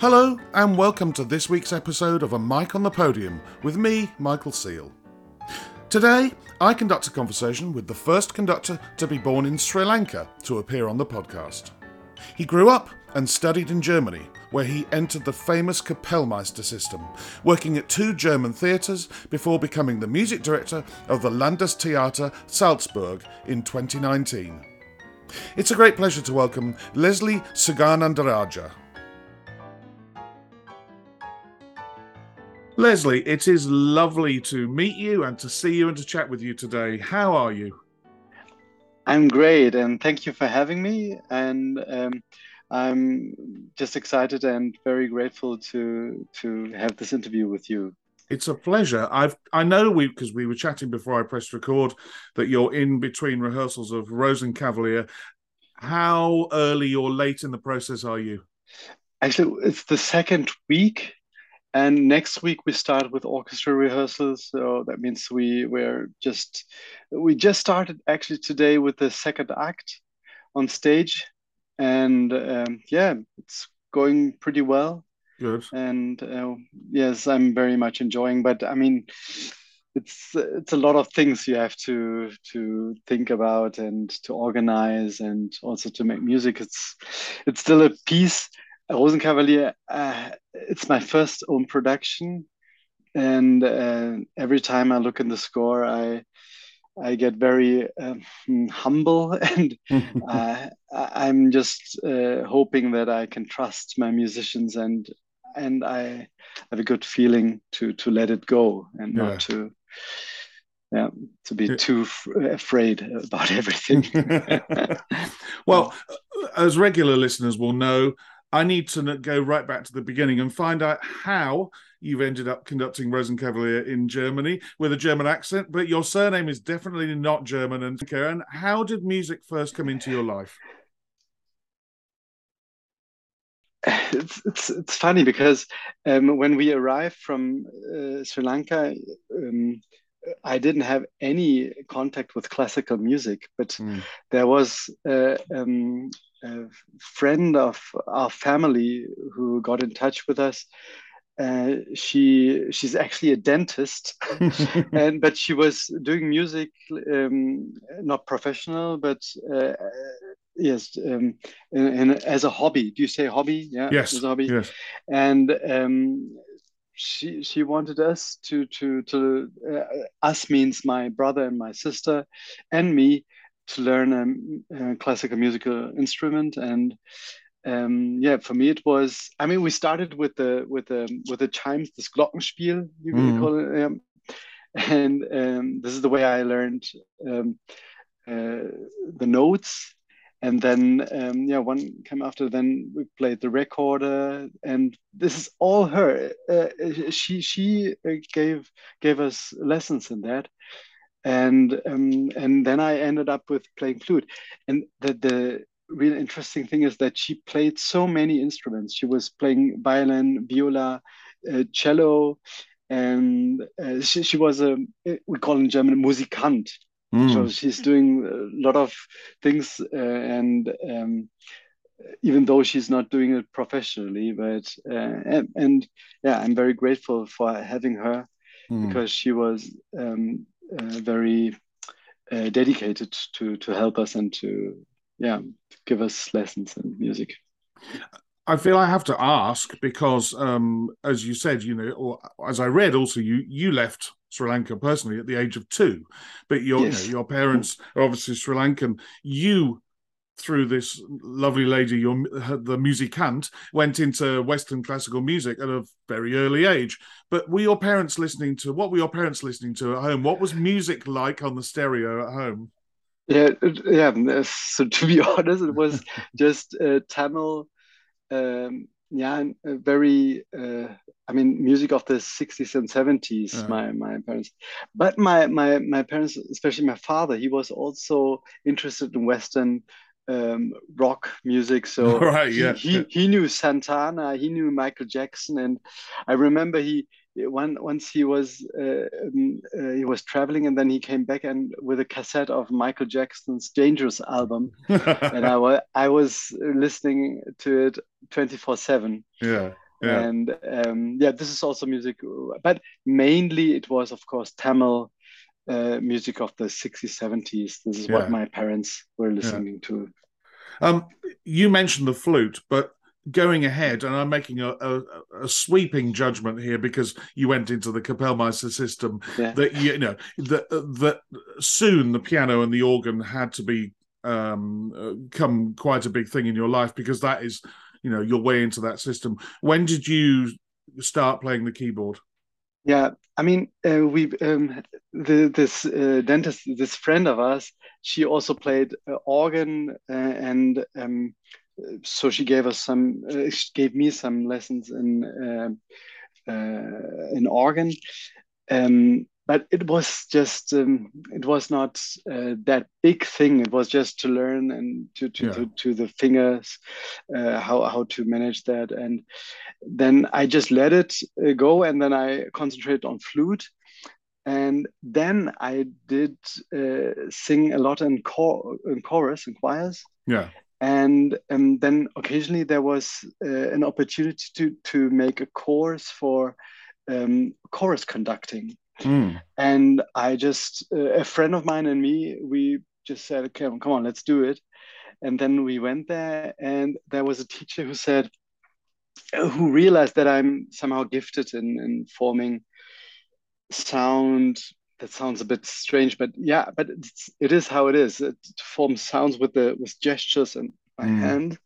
Hello, and welcome to this week's episode of A Mic on the Podium with me, Michael Seal. Today, I conduct a conversation with the first conductor to be born in Sri Lanka to appear on the podcast. He grew up and studied in Germany, where he entered the famous Kapellmeister system, working at two German theatres before becoming the music director of the Landestheater Salzburg in 2019. It's a great pleasure to welcome Leslie Suganandarajah. Leslie, it is lovely to meet you and to see you and to chat with you today. How are you? I'm great, and thank you for having me. And um, I'm just excited and very grateful to to have this interview with you. It's a pleasure. I've I know we because we were chatting before I pressed record that you're in between rehearsals of Rosenkavalier. How early or late in the process are you? Actually, it's the second week and next week we start with orchestra rehearsals. So that means we we're just we just started actually today with the second act on stage. And um, yeah it's going pretty well. Good. And uh, yes i'm very much enjoying but i mean it's it's a lot of things you have to to think about and to organize and also to make music. It's it's still a piece Rosenkavalier, uh, it's my first own production, and uh, every time I look in the score, I I get very um, humble, and uh, I'm just uh, hoping that I can trust my musicians, and and I have a good feeling to to let it go and yeah. not to yeah to be too afraid about everything. Well as regular listeners will know I need to go right back to the beginning and find out how you've ended up conducting Rosenkavalier in Germany with a German accent, but your surname is definitely not German. And Karen, how did music first come into your life? It's it's, it's funny because um, when we arrived from uh, Sri Lanka, um, I didn't have any contact with classical music, but mm. there was uh, um, a friend of our family who got in touch with us. Uh, she she's actually a dentist, and but she was doing music, um, not professional, but uh, yes, um, in, in, as a hobby. Do you say hobby? Yeah, yes, as a hobby. Yes, and um, she she wanted us to to to uh, us means my brother and my sister and me to learn a, a classical musical instrument. And um, yeah for me it was i mean we started with the with the with the chimes this glockenspiel you mm. call it um, and um, this is the way i learned um, uh, the notes. And then um, yeah one came after then we played the recorder. And this is all her uh, she she uh, gave gave us lessons in that and um, and then I ended up with playing flute. And the the real interesting thing is that she played so many instruments. She was playing violin, viola, uh, cello, and uh, she, she was a we call in German Musikant. Mm. So she's doing a lot of things, uh, and um, even though she's not doing it professionally, but uh, and, and, yeah, I'm very grateful for having her mm. because she was um, uh, very uh, dedicated to to help us and to yeah give us lessons in music. I feel I have to ask because, um, as you said, you know, or as I read, also you you left Sri Lanka personally at the age of two, but your yes. you know, your parents are obviously Sri Lankan. You through this lovely lady, your the musicant, went into Western classical music at a very early age. But were your parents listening to what were your parents listening to at home? What was music like on the stereo at home? Yeah, yeah. So to be honest, it was just uh, Tamil. Um, yeah, very. Uh, I mean, music of the '60s and '70s. Uh-huh. My my parents, but my my my parents, especially my father, he was also interested in Western um, rock music. So right, yeah. he, he, he knew Santana, he knew Michael Jackson, and I remember he one once he was uh, um, uh, he was traveling and then he came back and with a cassette of Michael Jackson's Dangerous album, and I was I was listening to it twenty four seven. Yeah. yeah. and um, yeah, this is also music, but mainly it was, of course, Tamil uh, music of the 60s, 70s. This is yeah. what my parents were listening yeah. to. Um, you mentioned the flute, but going ahead, and I'm making a, a, a, sweeping judgment here because you went into the Kapellmeister system. Yeah. That you know that that soon the piano and the organ had to be um, uh, come quite a big thing in your life because that is you know your way into that system. When did you start playing the keyboard? Yeah, I mean, uh, we um, the, this uh, dentist, this friend of us, she also played uh, organ, uh, and um, so she gave us some, uh, she gave me some lessons in uh, in organ. Um, but it was just um, it was not uh, that big thing. It was just to learn and to to, yeah. to, to, the fingers uh, how how to manage that. And then i just let it uh, go and then i concentrated on flute. And then i did uh, sing a lot in, cor- in chorus and choirs. Yeah. And um, then occasionally there was uh, an opportunity to to make a course for um, chorus conducting Mm. And I just, uh, a friend of mine and me, we just said, okay, come on, let's do it. And then we went there, and there was a teacher who said, who realized that I'm somehow gifted in, in forming sound. That sounds a bit strange, but yeah, but it's, it is how it is. It forms sounds with the with gestures and my mm. hand.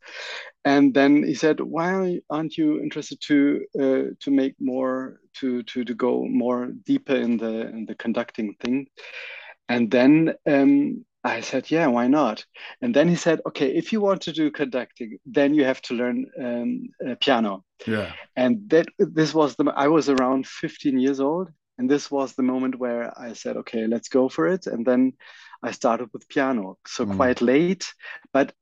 And then he said, "Why aren't you interested to uh, to make more to to to go more deeper in the in the conducting thing?" And then um, I said, "Yeah, why not?" And then he said, "Okay, if you want to do conducting, then you have to learn um, uh, piano." Yeah. And that this was the I was around 15 years old, and this was the moment where I said, "Okay, let's go for it." And then I started with piano, so mm. quite late, but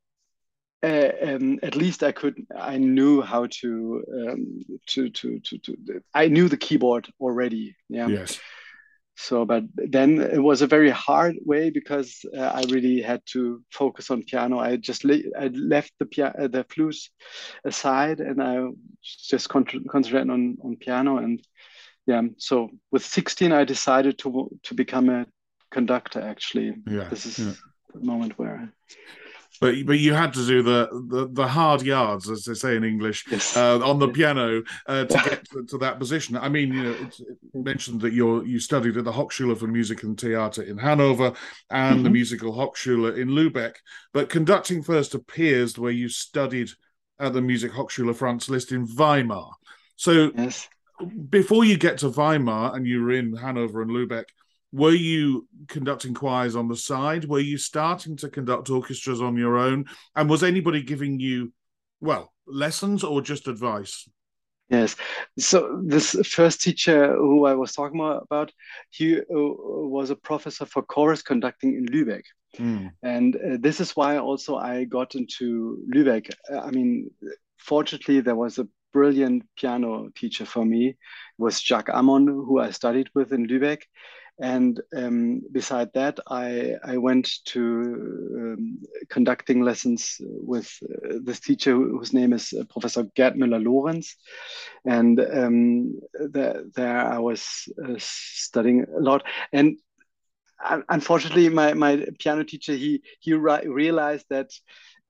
uh, um, at least I could I knew how to, um, to, to to to I knew the keyboard already. Yeah. Yes. So, but then it was a very hard way because uh, I really had to focus on piano. I just le- I left the piano, uh, the flute aside, and I just con- concentrated on on piano. And yeah, so with 16, I decided to to become a conductor. Actually, yeah. This is yeah. the moment where but but you had to do the the, the hard yards, as they say in English, yes. uh, on the piano uh, to get to, to, that position. I mean, you know, it's, it mentioned that you you studied at the Hochschule for Music and Theater in Hanover and mm-hmm. the musical Hochschule in Lübeck, but conducting first appears where you studied at the Music Hochschule Franz Liszt in Weimar. So. Yes. Before you get to Weimar and you were in Hanover and Lübeck, were you conducting choirs on the side? Were you starting to conduct orchestras on your own? And was anybody giving you, well, lessons or just advice? Yes. So this first teacher who I was talking about, he uh, was a professor for chorus conducting in Lübeck. Mm. And uh, this is why also I got into Lübeck. I mean, fortunately, there was a brilliant piano teacher for me. It was Jacques Ammon, who I studied with in Lübeck. And um, beside that, I, I went to um, conducting lessons with uh, this teacher whose name is uh, Professor Gerd Müller-Lorenz. And um, the, there I was uh, studying a lot. And unfortunately, my, my piano teacher, he, he realized that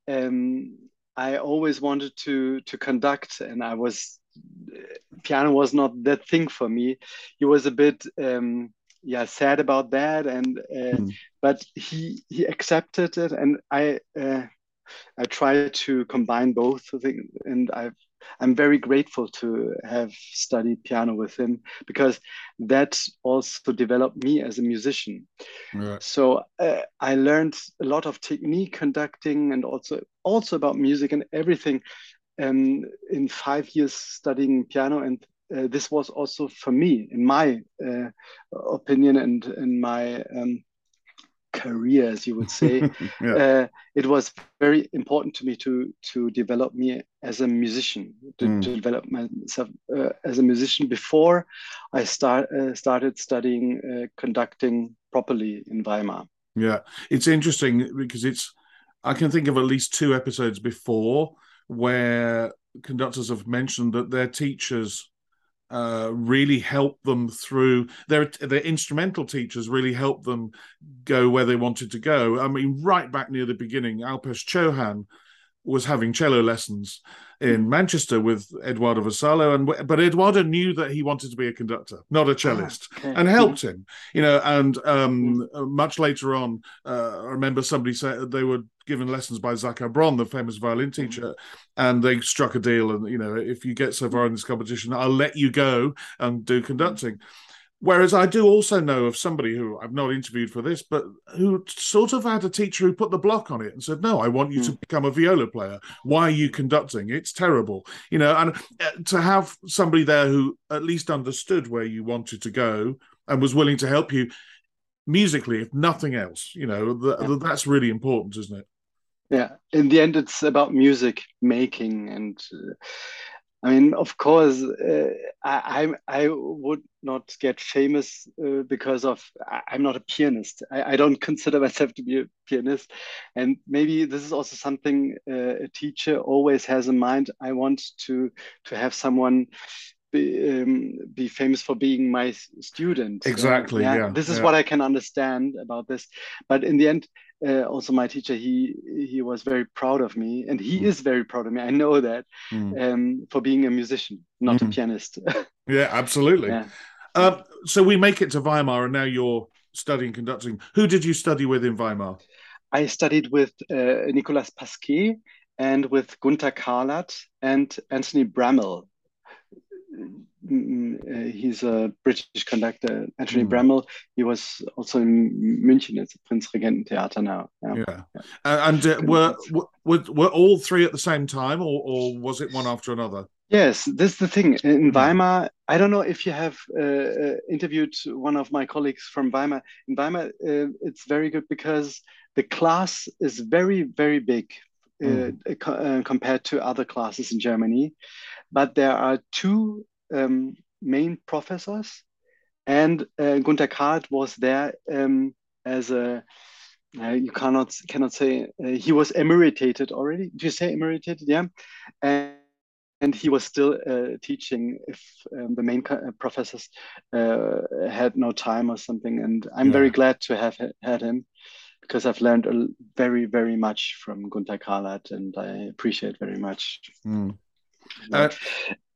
um, I always wanted to, to conduct and I was, piano was not that thing for me. He was a bit, um, yeah sad about that and uh, mm. but he he accepted it and i uh, i try to combine both things and i i'm very grateful to have studied piano with him because that also developed me as a musician right. so uh, i learned a lot of technique conducting and also also about music and everything um, in five years studying piano and uh, this was also for me, in my uh, opinion and in my um, career, as you would say, yeah. uh, it was very important to me to to develop me as a musician, to, mm. to develop myself uh, as a musician before I start uh, started studying uh, conducting properly in Weimar. Yeah, it's interesting because it's I can think of at least two episodes before where conductors have mentioned that their teachers uh, really help them through their their instrumental teachers really help them go where they wanted to go. I mean, right back near the beginning, Alpesh Chauhan was having cello lessons in Manchester with Eduardo Vassallo, and but Eduardo knew that he wanted to be a conductor, not a cellist, ah, okay. and helped him. You know, and um, much later on, uh, I remember somebody said they were given lessons by Zakhar Bron, the famous violin teacher, and they struck a deal. And you know, if you get so far in this competition, I'll let you go and do conducting. Whereas I do also know of somebody who I've not interviewed for this, but who sort of had a teacher who put the block on it and said, "No, I want you mm. to hmm. become a viola player. Why are you conducting? It's terrible." You know, and uh, to have somebody there who at least understood where you wanted to go and was willing to help you musically, if nothing else, you know, yeah. that's really important, isn't it? Yeah. In the end, it's about music making and. Uh, I mean, of course, uh, I, I, I would not get famous uh, because of I, am not a pianist. I, I, don't consider myself to be a pianist, and maybe this is also something uh, a teacher always has in mind. I want to to have someone be, um, be famous for being my student. Exactly. yeah, yeah. This is yeah. what I can understand about this, but in the end, uh, also my teacher he he was very proud of me and he mm. is very proud of me i know that mm. um, for being a musician not mm. a pianist yeah absolutely yeah. Uh, so we make it to weimar and now you're studying conducting who did you study with in weimar i studied with uh, nicolas pasquet and with Gunter Kahlert and Anthony Bramall uh, he's a British conductor, Anthony mm. He was also in München at the Prinzregententheater now. Yeah, yeah. yeah. Uh, and uh, were, were were all three at the same time, or or was it one after another? Yes, this is the thing in hmm. Weimar. I don't know if you have uh, uh, interviewed one of my colleagues from Weimar. In Weimar, uh, it's very good because the class is very very big. Mm. Co compared to other classes in Germany, but there are two um, main professors, and uh, Gunter Kahlert was there um, as a uh, you cannot cannot say uh, he was emeritated already. Do you say emeritated? Yeah, and, and he was still uh, teaching if um, the main uh, professors uh, had no time or something. And I'm yeah. very glad to have had him because I've learned a, very very much from Gunter Kahlert, and I appreciate very much. Mm.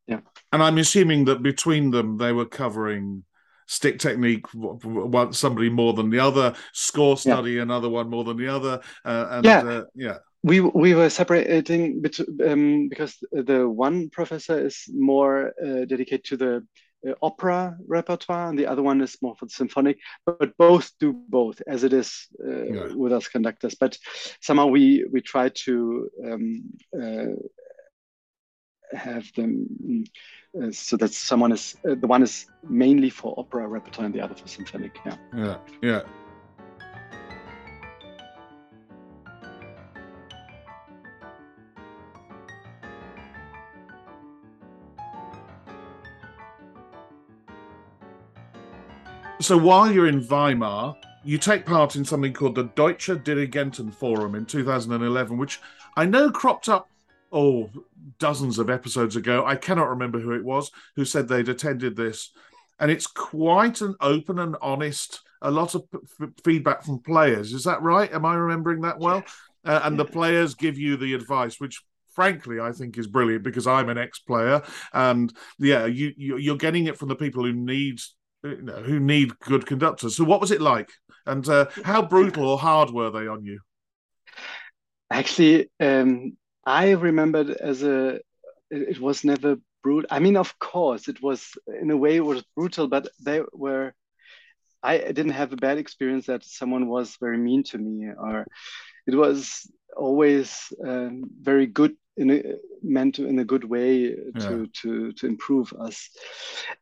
Yeah. And I'm assuming that between them, they were covering stick technique, one somebody more than the other, score study yeah. another one more than the other, uh, and yeah. Uh, yeah. We, we were separating between, um, because the one professor is more uh, dedicated to the uh, opera repertoire and the other one is more for the symphonic but both do both as it is uh, yeah. with us conductors but somehow we we try to um, uh, have them uh, so that someone is uh, the one is mainly for opera repertoire and the other for symphonic yeah. Yeah yeah. So while you're in Weimar, you take part in something called the Deutsche Dirigentenforum in 2011, which I know cropped up oh dozens of episodes ago. I cannot remember who it was who said they'd attended this, and it's quite an open and honest. A lot of p- feedback from players. Is that right? Am I remembering that well? Uh, and the players give you the advice, which frankly I think is brilliant because I'm an ex-player, and yeah, you, you are getting it from the people who need you know, who need good conductors. So what was it like, and uh, how brutal or hard were they on you? Actually, um, I remembered as a it was never brutal. I mean, of course, it was in a way it was brutal, but they were. I didn't have a bad experience that someone was very mean to me, or it was always um, very good in a, meant to, in a good way to yeah. to to improve us.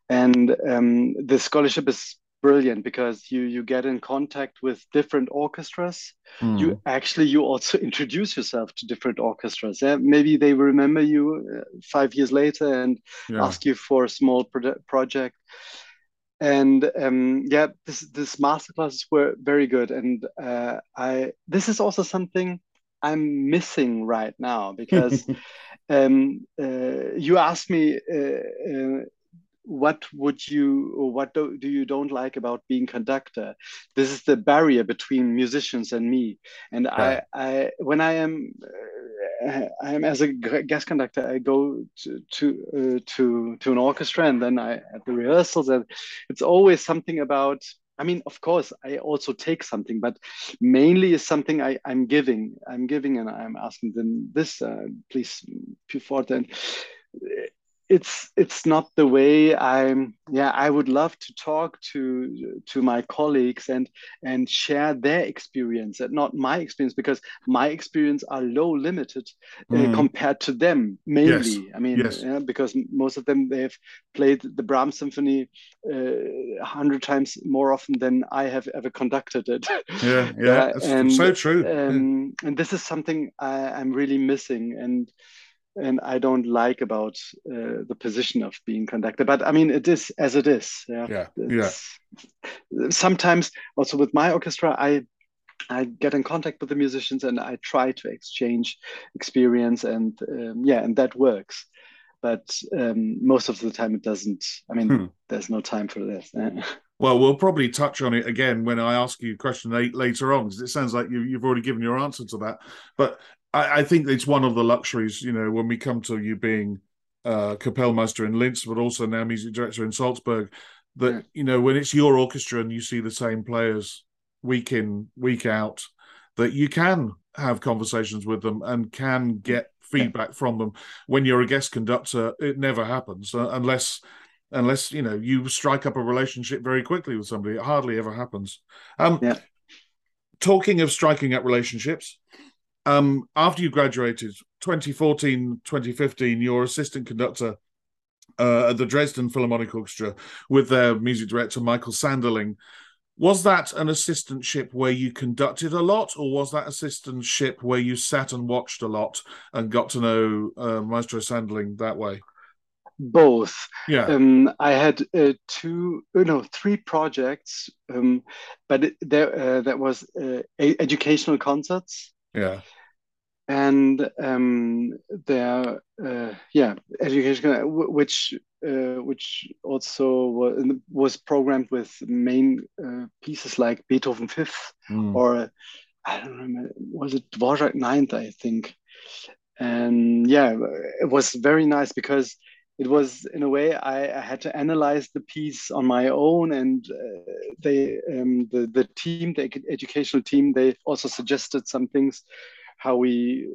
And um, the scholarship is brilliant because you you get in contact with different orchestras mm. you actually you also introduce yourself to different orchestras yeah? maybe they remember you uh, five years later and yeah. ask you for a small pro project and um, yeah this this masterclasses were very good and uh, i this is also something i'm missing right now because um, uh, you asked me uh, uh, what would you or what do, do you don't like about being conductor this is the barrier between musicians and me and yeah. i i when i am uh, i am as a guest conductor i go to to uh, to to an orchestra and then i at the rehearsals and it's always something about I mean, of course, I also take something, but mainly is something I, I'm giving. I'm giving, and I'm asking them this, uh, please, forth. And it's it's not the way i'm yeah i would love to talk to to my colleagues and and share their experience and not my experience because my experience are low limited uh, mm. uh, compared to them mainly yes. i mean yes. yeah, because most of them they've played the brahms symphony uh, a uh, hundred times more often than i have ever conducted it yeah yeah uh, and, so true um, and this is something I, i'm really missing and and I don't like about uh, the position of being conductor. But I mean, it is as it is. Yeah, yeah. yeah. Sometimes also with my orchestra, I I get in contact with the musicians and I try to exchange experience, and um, yeah, and that works. But um, most of the time, it doesn't. I mean, hmm. there's no time for this. Well, we'll probably touch on it again when I ask you a question later on, because it sounds like you, have already given your answer to that. But I, I, think it's one of the luxuries, you know, when we come to you being uh, Kapellmeister in Linz, but also now music director in Salzburg, that, yeah. you know, when it's your orchestra and you see the same players week in, week out, that you can have conversations with them and can get feedback yeah. from them. When you're a guest conductor, it never happens uh, unless unless you know you strike up a relationship very quickly with somebody. It hardly ever happens. Um, yeah. Talking of striking up relationships, um, after you graduated, 2014, 2015, you're assistant conductor uh, at the Dresden Philharmonic Orchestra with their music director, Michael Sanderling. Was that an assistantship where you conducted a lot, or was that assistantship where you sat and watched a lot and got to know uh, Maestro Sanderling that way? Both. Yeah. Um, I had uh, two, uh, no, three projects, um, but there uh, that was uh, educational concerts yeah. And um, there, uh, yeah, education, which uh, which also was, was programmed with main uh, pieces like Beethoven Fifth mm. or I don't remember, was it Dvorak Ninth, I think. And yeah, it was very nice because it was in a way I, I, had to analyze the piece on my own and uh, they um, the, the team the educational team they also suggested some things how we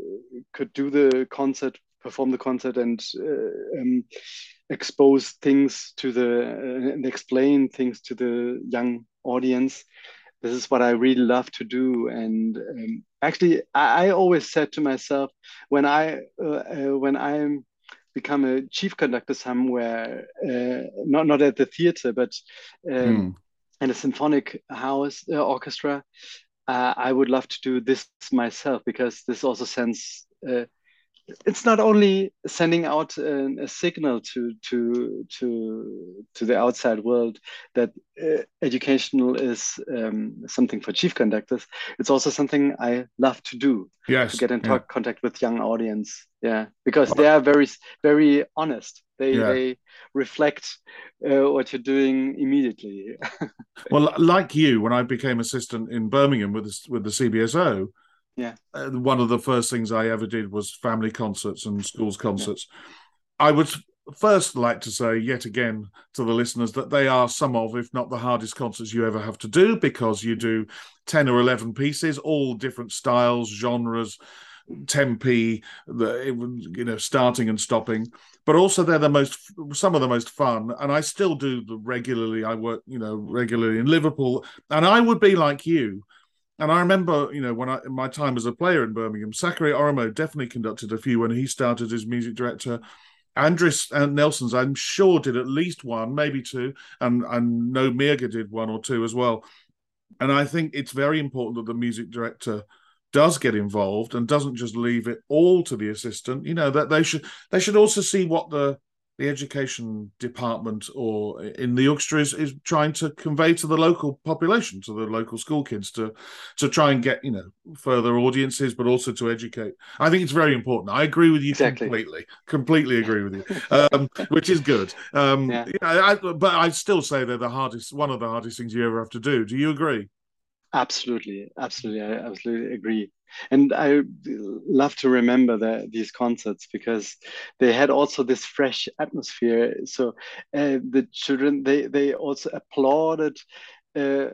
could do the concert perform the concert and uh, um, expose things to the uh, and explain things to the young audience this is what i really love to do and um, actually I, I, always said to myself when i uh, uh when i'm become a chief conductor somewhere, uh, not not at the theater, but um, mm. in a symphonic house uh, orchestra. Uh, I would love to do this myself because this also sends uh, it's not only sending out a, a, signal to to to to the outside world that uh, educational is um, something for chief conductors. It's also something I love to do. Yes, to get in yeah. contact with young audience. Yeah, because they are very very honest. They yeah. they reflect uh, what you're doing immediately. well, like you, when I became assistant in Birmingham with the, with the CBSO yeah. Uh, one of the first things I ever did was family concerts and schools concerts. Yeah. I would first like to say yet again to the listeners that they are some of, if not the hardest concerts you ever have to do because you do 10 or 11 pieces, all different styles, genres, tempi, the, you know, starting and stopping. But also they're the most, some of the most fun. And I still do the regularly. I work, you know, regularly in Liverpool. And I would be like you and I remember, you know, when I my time as a player in Birmingham, Sakari Oramo definitely conducted a few when he started as music director. Andris and Nelsons, I'm sure, did at least one, maybe two, and and No Mirga did one or two as well. And I think it's very important that the music director does get involved and doesn't just leave it all to the assistant. You know that they should they should also see what the the education department or in the orchestra is, is trying to convey to the local population, to the local school kids, to to try and get you know further audiences, but also to educate. I think it's very important. I agree with you exactly. completely. Completely agree with you, um, which is good. Um, yeah. I, but I still say they're the hardest, one of the hardest things you ever have to do. Do you agree? Absolutely, absolutely, I absolutely agree. And I love to remember the, these concerts because they had also this fresh atmosphere. So uh, the children they they also applauded, uh,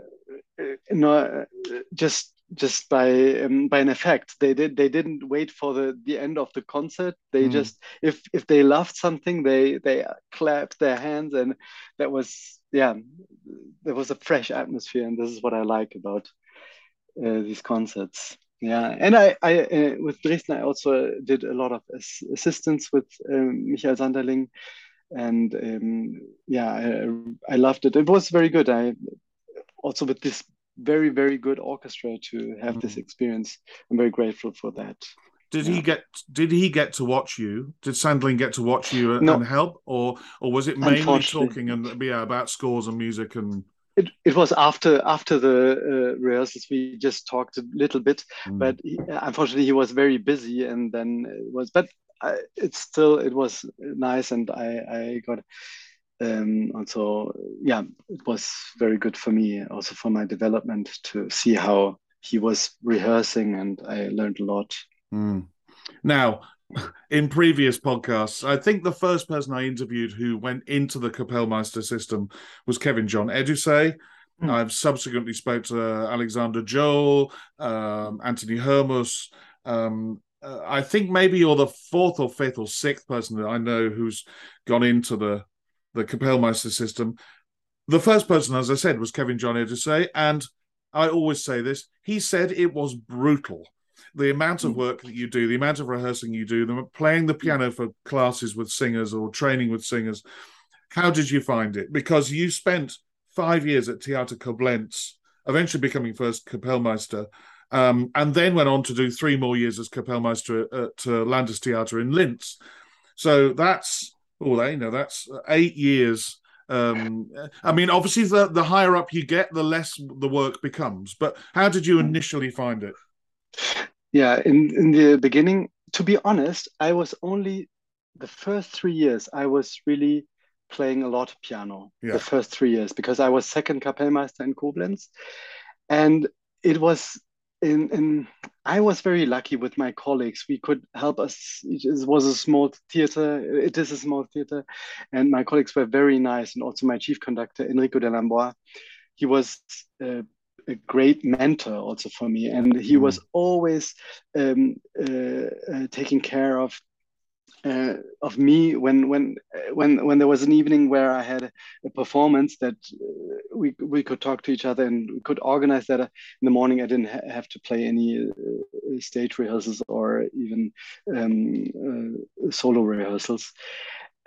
you uh, know, just just by um, by an effect. They did they didn't wait for the the end of the concert. They mm. just if if they loved something, they they clapped their hands, and that was yeah, there was a fresh atmosphere, and this is what I like about uh, these concerts. Yeah, and I, I uh, with Dresden, I also did a lot of assistance with um, Michael Sanderling, and um, yeah, I, I loved it. It was very good. I also with this very very good orchestra to have mm. this experience. I'm very grateful for that. Did yeah. he get? Did he get to watch you? Did Sanderling get to watch you and, no. and help, or or was it mainly talking and yeah about scores and music and? It, it was after after the uh, rehearsals we just talked a little bit, mm. but he, unfortunately he was very busy and then it was. But I, it's still it was nice and I I got um, also yeah it was very good for me also for my development to see how he was rehearsing and I learned a lot. Mm. Now in previous podcasts, I think the first person I interviewed who went into the Kapellmeister system was Kevin John Edusei. Mm. I've subsequently spoke to Alexander Joel, um, Antony Hermus. Um, uh, I think maybe you're the fourth or fifth or sixth person that I know who's gone into the the Kapellmeister system. The first person, as I said, was Kevin John Edusei, and I always say this: he said it was brutal the amount of mm. work that you do, the amount of rehearsing you do, the playing the piano for classes with singers or training with singers. How did you find it? Because you spent five years at Theater Koblenz, eventually becoming first Kapellmeister, um, and then went on to do three more years as Kapellmeister at uh, Landestheater in Linz. So that's oh, you know, that's eight years. Um, I mean, obviously, the, the higher up you get, the less the work becomes. But how did you mm. initially find it? Yeah, in in the beginning, to be honest, I was only the first three years. I was really playing a lot of piano. Yeah. The first three years because I was second Kapellmeister in Koblenz, and it was in, in I was very lucky with my colleagues. We could help us. It was a small theater. It is a small theater, and my colleagues were very nice. And also my chief conductor Enrico Delamboye, he was uh, a great mentor also for me and he mm. was always um, uh, uh, taking care of uh, of me when when when when there was an evening where I had a performance that uh, we we could talk to each other and we could organize that in the morning. I didn't ha have to play any uh, stage rehearsals or even um, uh, solo rehearsals,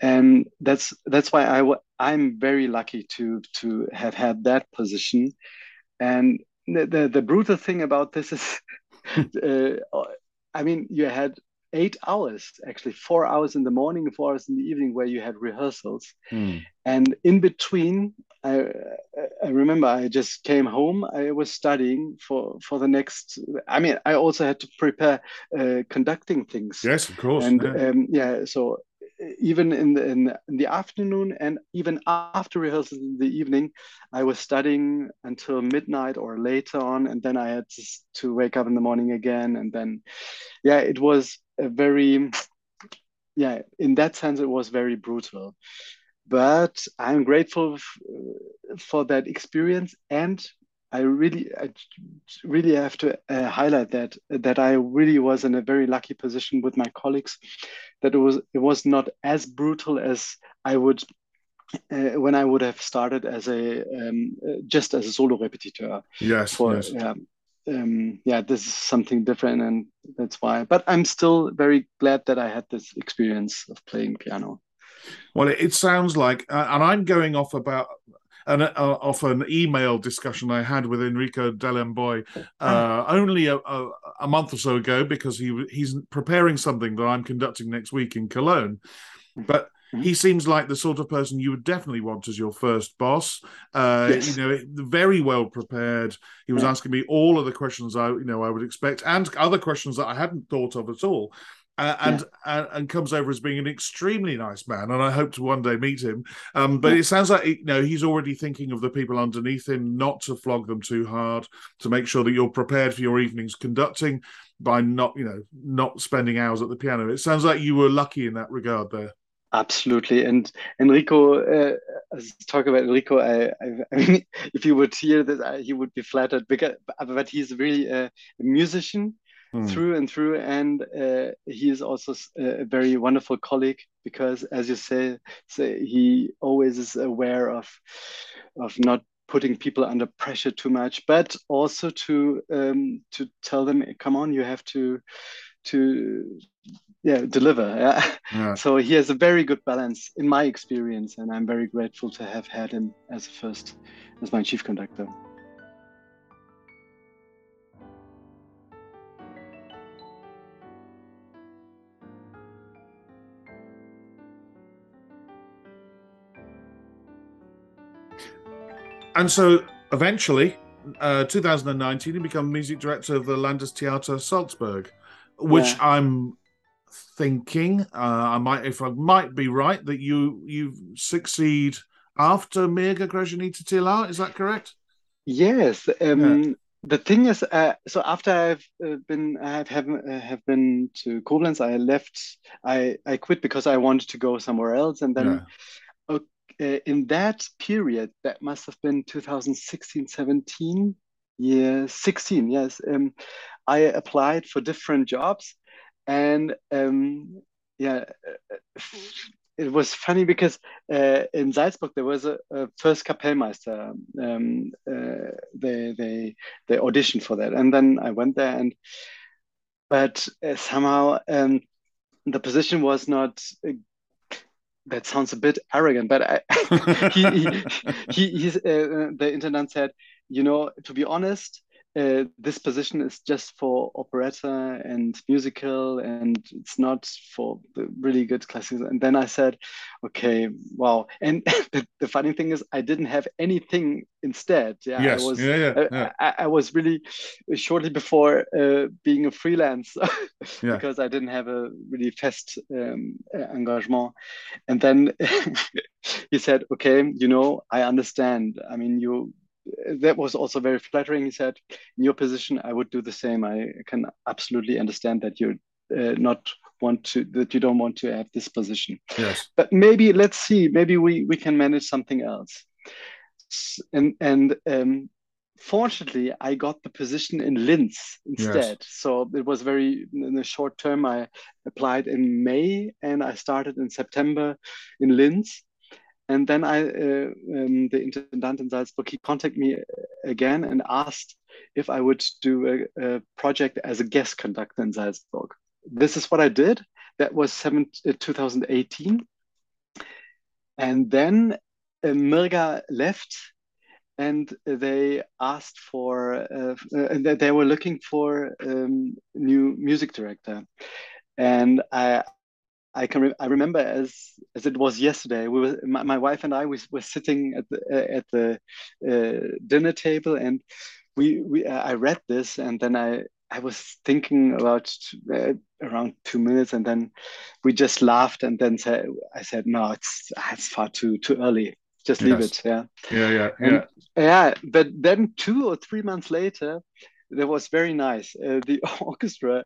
and that's that's why I w- I'm very lucky to to have had that position and the, the, the brutal thing about this is, uh, I mean, you had eight hours, actually four hours in the morning, four hours in the evening, where you had rehearsals. Mm. And in between, I, I remember I just came home. I was studying for for the next. I mean, I also had to prepare uh, conducting things. Yes, of course. And yeah, um, yeah so even in the, in, in the afternoon and even after rehearsals in the evening, I was studying until midnight or later on, and then I had to, to wake up in the morning again, and then, yeah, it was a very, yeah, in that sense, it was very brutal. But I'm grateful uh, for that experience, and I really, I really have to uh, highlight that that I really was in a very lucky position with my colleagues. That it was it was not as brutal as I would uh, when I would have started as a um, uh, just as a solo repetiteur. Yes. For, yes. Yeah, um, yeah, this is something different, and that's why. But I'm still very glad that I had this experience of playing piano. Well, it, sounds like, uh, and I'm going off about an, uh, off an email discussion I had with Enrico Delamboye uh, oh. only a, a, a, month or so ago because he he's preparing something that I'm conducting next week in Cologne. But Mm-hmm. He seems like the sort of person you would definitely want as your first boss. Uh, yes. You know, very well prepared. He was yeah. asking me all of the questions I, you know, I would expect, and other questions that I hadn't thought of at all. Uh, and yeah. uh, and comes over as being an extremely nice man, and I hope to one day meet him. Um, but yeah. it sounds like you know he's already thinking of the people underneath him, not to flog them too hard, to make sure that you're prepared for your evening's conducting by not you know not spending hours at the piano. It sounds like you were lucky in that regard there. Absolutely, and Enrico, uh, talk about Enrico. I, I, I, mean, if you would hear this, I, he would be flattered because, but he's really a, a musician mm. through and through, and uh, he is also a very wonderful colleague because, as you say, say he always is aware of of not putting people under pressure too much, but also to um, to tell them, come on, you have to to yeah deliver yeah? yeah. so he has a very good balance in my experience and i'm very grateful to have had him as a first as my chief conductor and so eventually uh, 2019 he became music director of the landestheater salzburg which yeah. I'm thinking uh, I might, if I might be right, that you you succeed after Mirga Gražinytė Tyla. Is that correct? Yes. Um, yeah. The thing is, uh, so after I've uh, been, I have have, uh, have been to Koblenz, I left. I I quit because I wanted to go somewhere else, and then. Yeah. Uh, in that period, that must have been 2016, 17, yeah, 16, yes. Um, I applied for different jobs, and um, yeah, it was funny because uh, in Salzburg there was a, a first Kapellmeister. Um, uh, they they they auditioned for that, and then I went there, and but uh, somehow um, the position was not. Uh, that sounds a bit arrogant, but I, he, he, he, he's, uh, the intendant said, you know, to be honest, uh, this position is just for operetta and musical and it's not for the really good classics. And then i said okay wow. And the, the funny thing is i didn't have anything instead. Yeah yes. i was yeah, yeah, yeah. I, I, was really shortly before uh, being a freelance because i didn't have a really fast um, engagement. And then he said okay you know i understand. I mean you that was also very flattering. He said, "In your position, I would do the same. I can absolutely understand that you're uh, not want to that you don't want to have this position. Yes, but maybe let's see. Maybe we we can manage something else." And and um, fortunately, I got the position in Linz instead. Yes. So it was very in the short term. I applied in May and I started in September in Linz and then I, uh, um, the intendant in Salzburg, he contacted me again and asked if I would do a, a, project as a guest conductor in Salzburg. This is what I did. That was seven, uh, 2018. And then uh, Mirga left and they asked for, uh, uh they were looking for um, new music director. And I, I can re I remember as as it was yesterday. We were my, my wife and I we were sitting at the uh, at the uh, dinner table, and we we uh, I read this, and then I I was thinking about uh, around two minutes, and then we just laughed, and then said I said no, it's it's far too too early. Just leave yes. it. Yeah. Yeah. Yeah. And, yeah. But then two or three months later, that was very nice. Uh, the orchestra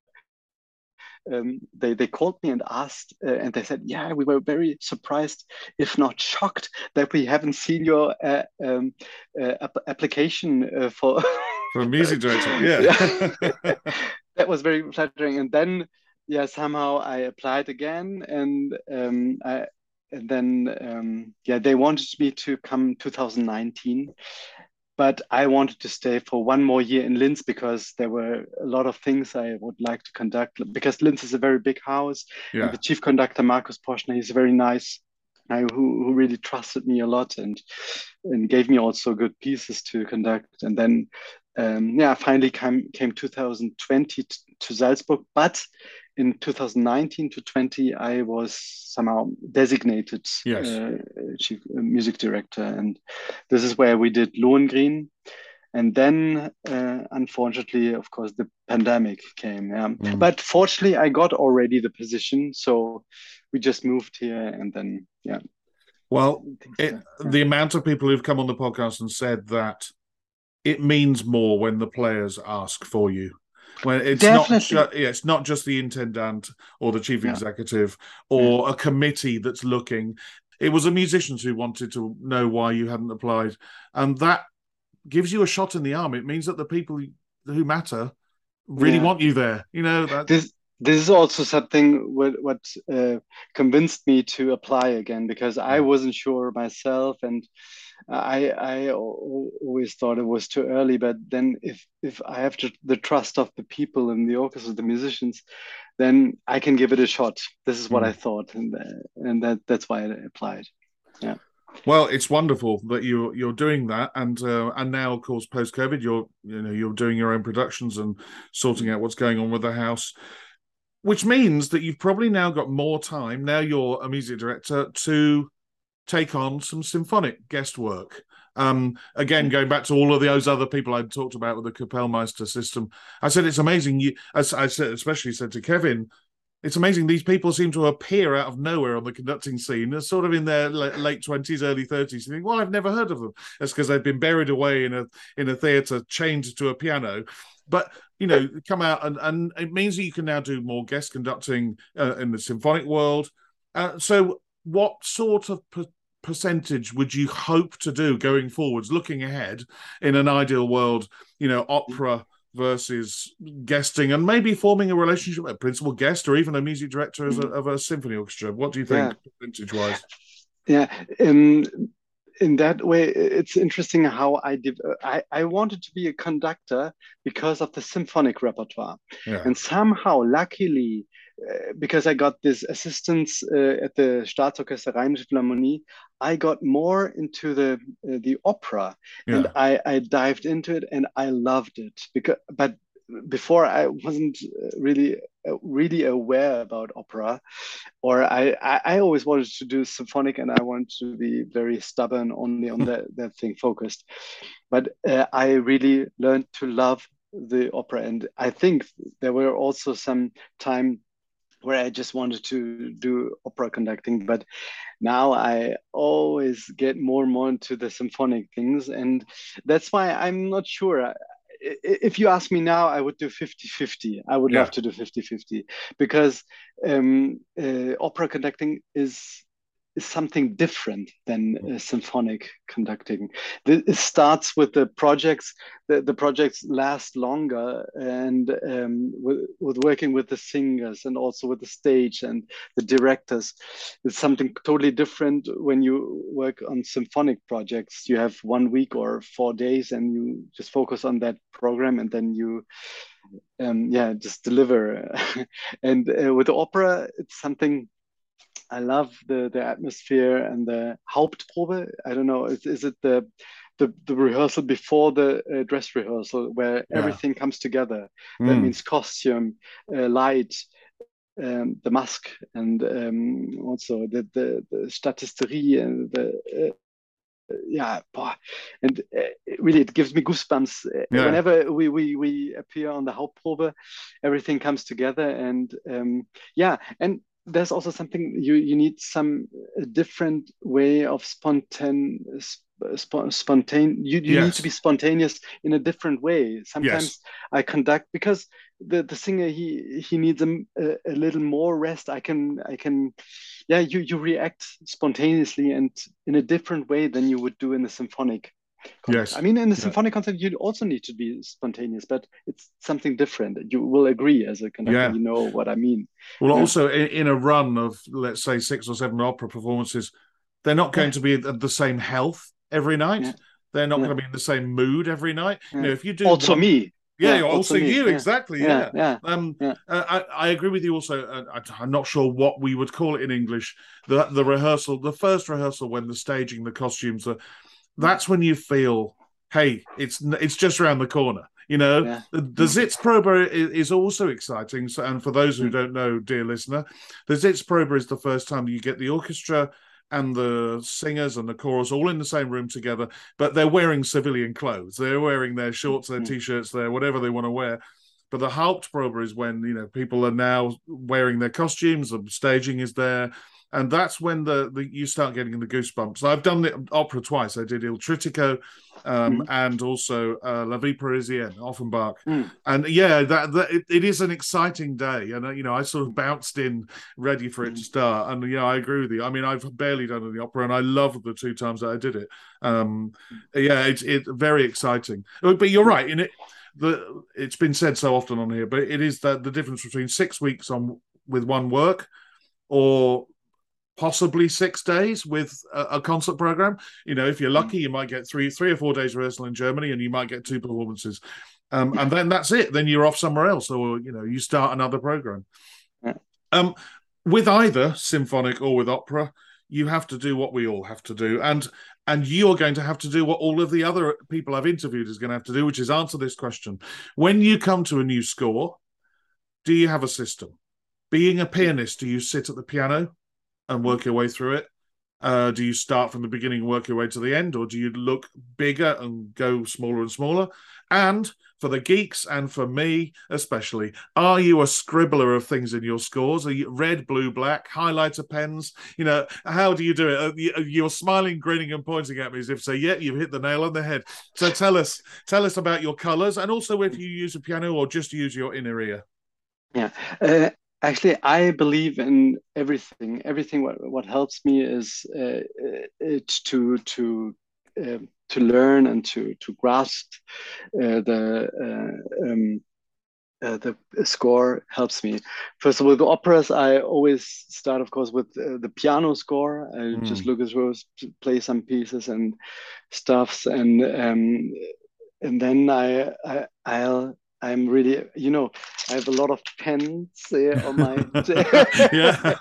um, they they called me and asked, uh, and they said, "Yeah, we were very surprised, if not shocked, that we haven't seen your uh, um, uh, ap application uh, for for music director." Yeah, yeah. that was very flattering. And then, yeah, somehow I applied again, and um, I, and then um, yeah, they wanted me to come 2019, but I wanted to stay for one more year in Linz because there were a lot of things I would like to conduct. Because Linz is a very big house. Yeah. the chief conductor, Markus Poschner, he's a very nice guy who, who really trusted me a lot and and gave me also good pieces to conduct. And then, um, yeah, finally came, came 2020 to Salzburg. But in 2019 to 20, I was somehow designated yes. uh, chief uh, music director, and this is where we did Lohengrin. And then, uh, unfortunately, of course, the pandemic came. Yeah. Mm. But fortunately, I got already the position, so we just moved here, and then yeah. Well, it, yeah. the amount of people who've come on the podcast and said that it means more when the players ask for you. When it's Definitely. not ju- yeah, it's not just the intendant or the chief yeah. executive or yeah. a committee that's looking. It was the musicians who wanted to know why you hadn't applied, and that gives you a shot in the arm. It means that the people who matter really yeah. want you there. You know that. This this is also something what what uh, convinced me to apply again because I wasn't sure myself and I I always thought it was too early, but then if if I have to, the trust of the people in the orchestra, the musicians, then I can give it a shot. This is what mm. I thought, and uh, and that that's why I applied. Yeah. Well, it's wonderful that you're you're doing that, and uh, and now, of course, post COVID, you're you know you're doing your own productions and sorting out what's going on with the house, which means that you've probably now got more time. Now you're a music director to take on some symphonic guest work. Um, again, going back to all of those other people I'd talked about with the Kapellmeister system, I said it's amazing. You, as I said, especially said to Kevin, it's amazing these people seem to appear out of nowhere on the conducting scene. Sort of in their late twenties, early thirties. You think, well, I've never heard of them. That's because they've been buried away in a in a theatre, chained to a piano. But you know, come out and and it means that you can now do more guest conducting uh, in the symphonic world. Uh, so, what sort of percentage would you hope to do going forwards, looking ahead in an ideal world? You know, opera versus guesting, and maybe forming a relationship with a principal guest or even a music director a, of a symphony orchestra. What do you think, yeah. percentage wise? Yeah. Um, in that way, it's interesting how I did. I, I wanted to be a conductor because of the symphonic repertoire, yeah. and somehow, luckily, because I got this assistance uh, at the Staatsorchester Rheinische Philharmonie, I got more into the uh, the opera, yeah. and I, I dived into it, and I loved it. Because, but before I wasn't uh, really uh, really aware about opera, or I, I, I always wanted to do symphonic, and I wanted to be very stubborn, only on that that thing focused. But I really learned to love the opera, and I think there were also some time where I just wanted to do opera conducting, but now I always get more and more into the symphonic things, and that's why I'm not sure. If you ask me now, I would do 50 50. I would yeah. love to do 50 50 because um, uh, opera conducting is is something different than uh, symphonic conducting. It starts with the projects. The, the projects last longer, and um, with, with, working with the singers and also with the stage and the directors, it's something totally different when you work on symphonic projects. You have one week or four days, and you just focus on that program, and then you um, yeah just deliver and uh, with the opera it's something I love the the atmosphere and the Hauptprobe. I don't know, is, is it the the, the rehearsal before the uh, dress rehearsal where yeah. everything comes together? Mm. That means costume, uh, light, um, the mask, and um, also the the, the statisterie and the uh, yeah, boah. and uh, really it gives me goosebumps uh, yeah. whenever we, we we appear on the Hauptprobe. Everything comes together, and um, yeah, and there's also something you you need some uh, different way of spontan sp- spontaneous you, you yes. need to be spontaneous in a different way sometimes yes. i conduct because the the singer he he needs a, a, little more rest i can i can yeah you you react spontaneously and in a different way than you would do in a symphonic Yes. I mean, in the yeah. symphonic concert, you also need to be spontaneous, but it's something different. You will agree as a conductor, yeah. you know what I mean. Well, yeah. also in, in, a run of, let's say, six or seven opera performances, they're not going to be at the same health every night. They're not going to be in the same mood every night. You know, if you do also one, me. Yeah, yeah also, also you yeah. exactly. Yeah, yeah. Um, yeah. Uh, I, I agree with you. Also, uh, I, am not sure what we would call it in English. The the rehearsal, the first rehearsal when the staging, the costumes, are that's when you feel, hey, it's it's just around the corner. You know, yeah. the, the Sitzprobe is, is, also exciting. So, and for those who mm. don't know, dear listener, the Sitzprobe is the first time you get the orchestra and the singers and the chorus all in the same room together, but they're wearing civilian clothes. They're wearing their shorts, their mm. t-shirts, their whatever they want to wear. But the Hauptprobe is when you know people are now wearing their costumes. The staging is there, and that's when the, the you start getting the goosebumps. I've done the opera twice. I did Il Trittico, um, mm. and also uh, La Vie Parisienne, Offenbach, mm. and yeah, that, that it, it is an exciting day. And uh, you know, I sort of bounced in ready for it mm. to start. And yeah, I agree with you. I mean, I've barely done the opera, and I love the two times that I did it. Um, yeah, it's it very exciting. But you're right in it. The it's been said so often on here, but it is that the difference between six weeks on with one work or possibly six days with a, a, concert program. You know, if you're lucky, you might get three, three or four days rehearsal in Germany, and you might get two performances, um, and then that's it. Then you're off somewhere else, or you know, you start another program. Um, with either symphonic or with opera, you have to do what we all have to do, and and you're going to have to do what all of the other people I've interviewed is going to have to do, which is answer this question: When you come to a new score, do you have a system? Being a pianist, do you sit at the piano? And work your way through it? Uh, do you start from the beginning and work your way to the end, or do you look bigger and go smaller and smaller? And for the geeks and for me especially, are you a scribbler of things in your scores? Are you red, blue, black, highlighter pens? You know, how do you do it? You're smiling, grinning, and pointing at me as if say, "Yeah, you've hit the nail on the head." So tell us, tell us about your colours, and also if you use a piano or just use your inner ear. Yeah, uh, actually i believe in everything everything what, what helps me is uh, uh to to uh, to learn and to to grasp uh, the uh, um, uh, the score helps me. First of all, the operas I always start, of course, with the piano score. I mm. just look at those, play some pieces and stuffs, and um, and then I, I I'll I'm really, you know, I have a lot of pens uh, on my. yeah,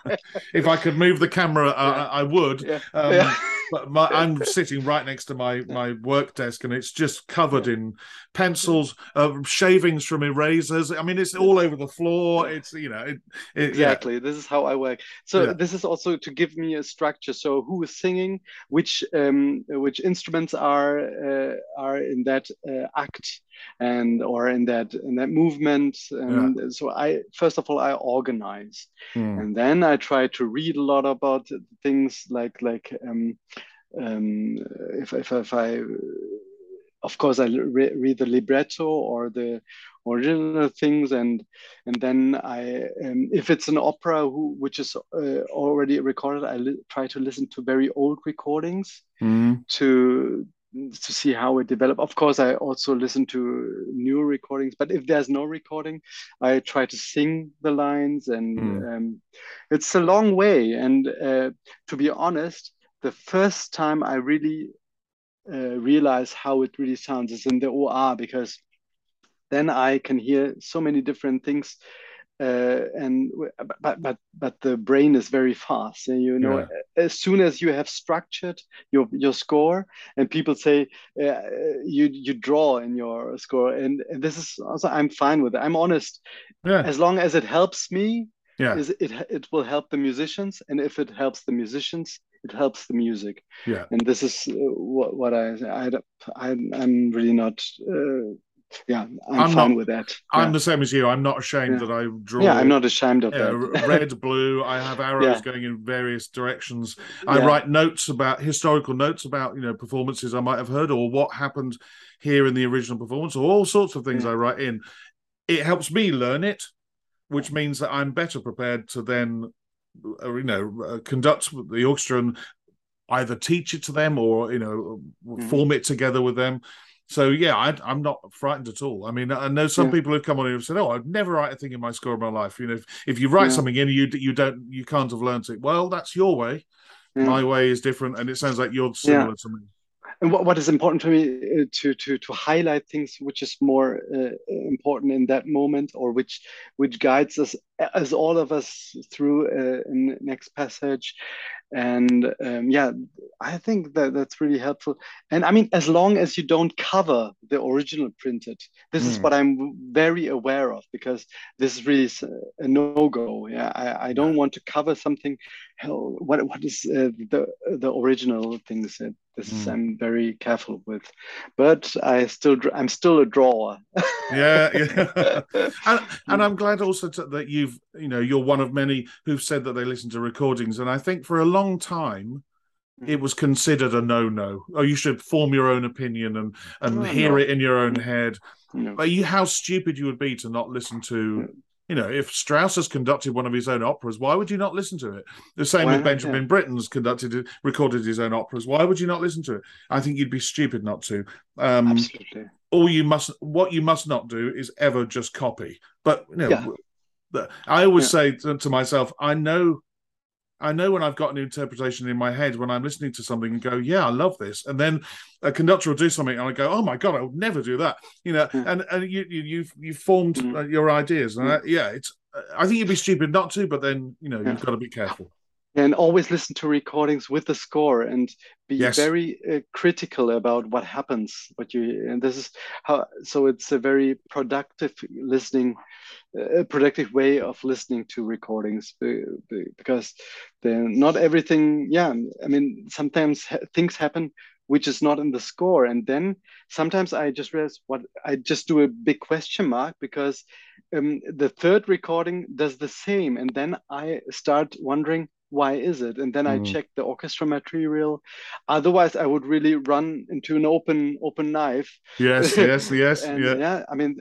if I could move the camera, uh, I would. Yeah. Um, yeah but my, I'm sitting right next to my my work desk, and it's just covered in pencils, uh, shavings from erasers. I mean, it's all over the floor. It's you know, it, it, exactly. Yeah. This is how I work. So yeah. this is also to give me a structure. So who is singing? Which um, which instruments are uh, are in that uh, act? and or in that in that movement and yeah. so i first of all i organize mm. and then i try to read a lot about things like like um, um, if, if, if I, of course, I re read the libretto or the original things, and and then I, um, if it's an opera who, which is uh, already recorded, I try to listen to very old recordings mm. to to see how it developed. Of course, I also listen to new recordings, but if there's no recording, I try to sing the lines, and mm. um, it's a long way. And uh, to be honest, the first time I really uh, realize how it really sounds is in the OR because then I can hear so many different things. Uh, and but but but the brain is very fast and you know yeah. as soon as you have structured your your score and people say uh, you you draw in your score and, and this is also i'm fine with it i'm honest yeah. as long as it helps me yeah. is it it will help the musicians and if it helps the musicians it helps the music. Yeah. And this is uh, what, what I, I i i'm really not uh, yeah i'm, I'm fine not, with that. I'm the same as you. I'm not ashamed yeah. that i draw yeah i'm not ashamed of that. red blue. I have arrows yeah. going in various directions. I write notes about historical notes about you know performances i might have heard or what happened here in the original performance or all sorts of things i write in. It helps me learn it which means that i'm better prepared to then you know uh, conduct the orchestra and either teach it to them or you know mm-hmm. form it together with them so yeah I, am not frightened at all i mean i know some yeah. people have come on here and said oh i'd never write a thing in my score in my life you know if, if you write yeah. something in you you don't you can't have learned it well that's your way yeah. my way is different and it sounds like you're similar to me and what, what is important to me uh, to to to highlight things which is more uh, important in that moment or which which guides us as all of us through uh, next passage and um, yeah i think that that's really helpful and i mean as long as you don't cover the original printed this mm. is hmm. what i'm very aware of because this is really a no-go yeah i, I don't want to cover something hell what what is uh, the the original things that this mm. i'm very careful with but i still i'm still a drawer yeah yeah and, and i'm glad also to, that you've you know you're one of many who've said that they listen to recordings and i think for a long time it mm. was considered a no-no. Oh, you should form your own opinion and and oh, hear no. it in your own mm. head. No. But you, how stupid you would be to not listen to you know, if Strauss has conducted one of his own operas, why would you not listen to it? The same with Benjamin. Britten's conducted, recorded his own operas. Why would you not listen to it? I think you'd be stupid not to. Um, Absolutely. All you must, what you must not do is ever just copy. But you know, yeah. I always yeah. say to, to myself, I know I know when I've got an interpretation in my head when I'm listening to something and go, yeah, I love this, and then a conductor will do something and I go, oh my god, I would never do that, you know, mm. and and you you you've you've formed mm. your ideas, and I, yeah, it's I think you'd be stupid not to, but then you know yeah. you've got to be careful. And always listen to recordings with the score and be yes. very uh, critical about what happens. What you and this is how. So it's a very productive listening a productive way of listening to recordings because then not everything yeah i mean sometimes things happen which is not in the score and then sometimes i just realize what i just do a big question mark because um, the third recording does the same and then i start wondering why is it and then mm. i check the orchestra material otherwise i would really run into an open open knife yes yes yes and, yeah. yeah i mean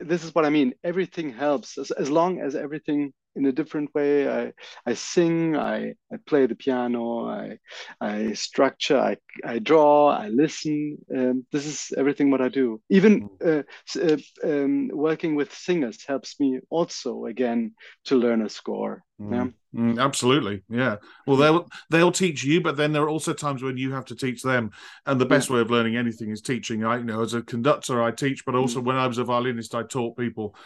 this is what I mean. Everything helps as, as long as everything in a different way. I I sing, I, I play the piano, I I structure, I, I draw, I listen. Um, this is everything what I do. Even mm. uh, uh, um, working with singers helps me also again to learn a score. Mm. Yeah. Mm, absolutely, yeah. Well, they'll they'll teach you, but then there are also times when you have to teach them. And the best yeah. way of learning anything is teaching. I you know as a conductor, I teach, but also mm. when I was a violinist, I taught people.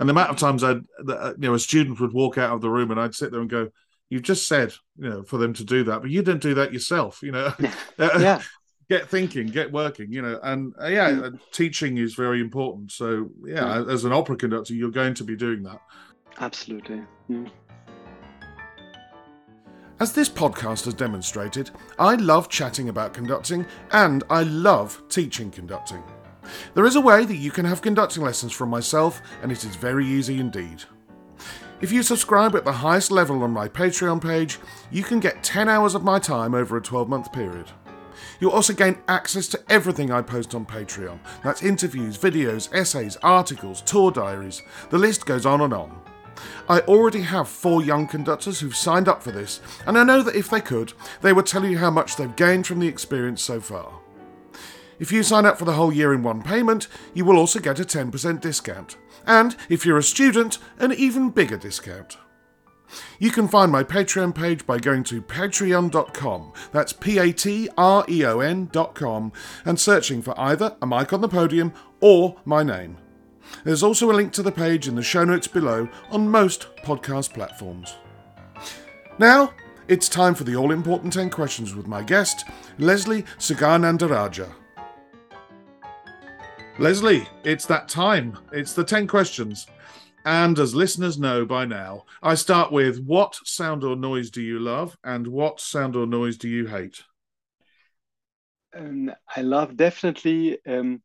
And the amount of times I'd you know a student would walk out of the room and I'd sit there and go, "You've just said you know for them to do that, but you didn't do that yourself." You know, yeah. get thinking, get working, you know, and uh, yeah, mm. teaching is very important. So yeah, mm. as an opera conductor, you're going to be doing that. Absolutely. Mm. As this podcast has demonstrated, I love chatting about conducting and I love teaching conducting. There is a way that you can have conducting lessons from myself, and it is very easy indeed. If you subscribe at the highest level on my Patreon page, you can get 10 hours of my time over a 12 month period. You'll also gain access to everything I post on Patreon. That's interviews, videos, essays, articles, tour diaries. The list goes on and on. I already have four young conductors who've signed up for this, and I know that if they could, they would tell you how much they've gained from the experience so far. If you sign up for the whole year in one payment, you will also get a 10% discount. And if you're a student, an even bigger discount. You can find my Patreon page by going to patreon.com, that's P A T R E O N.com, and searching for either a mic on the podium or my name. There's also a link to the page in the show notes below on most podcast platforms. Now, it's time for the all important 10 questions with my guest, Leslie Suganandarajah. Leslie, it's that time. It's the 10 questions. And as listeners know by now, I start with what sound or noise do you love and what sound or noise do you hate? Um, I love definitely um,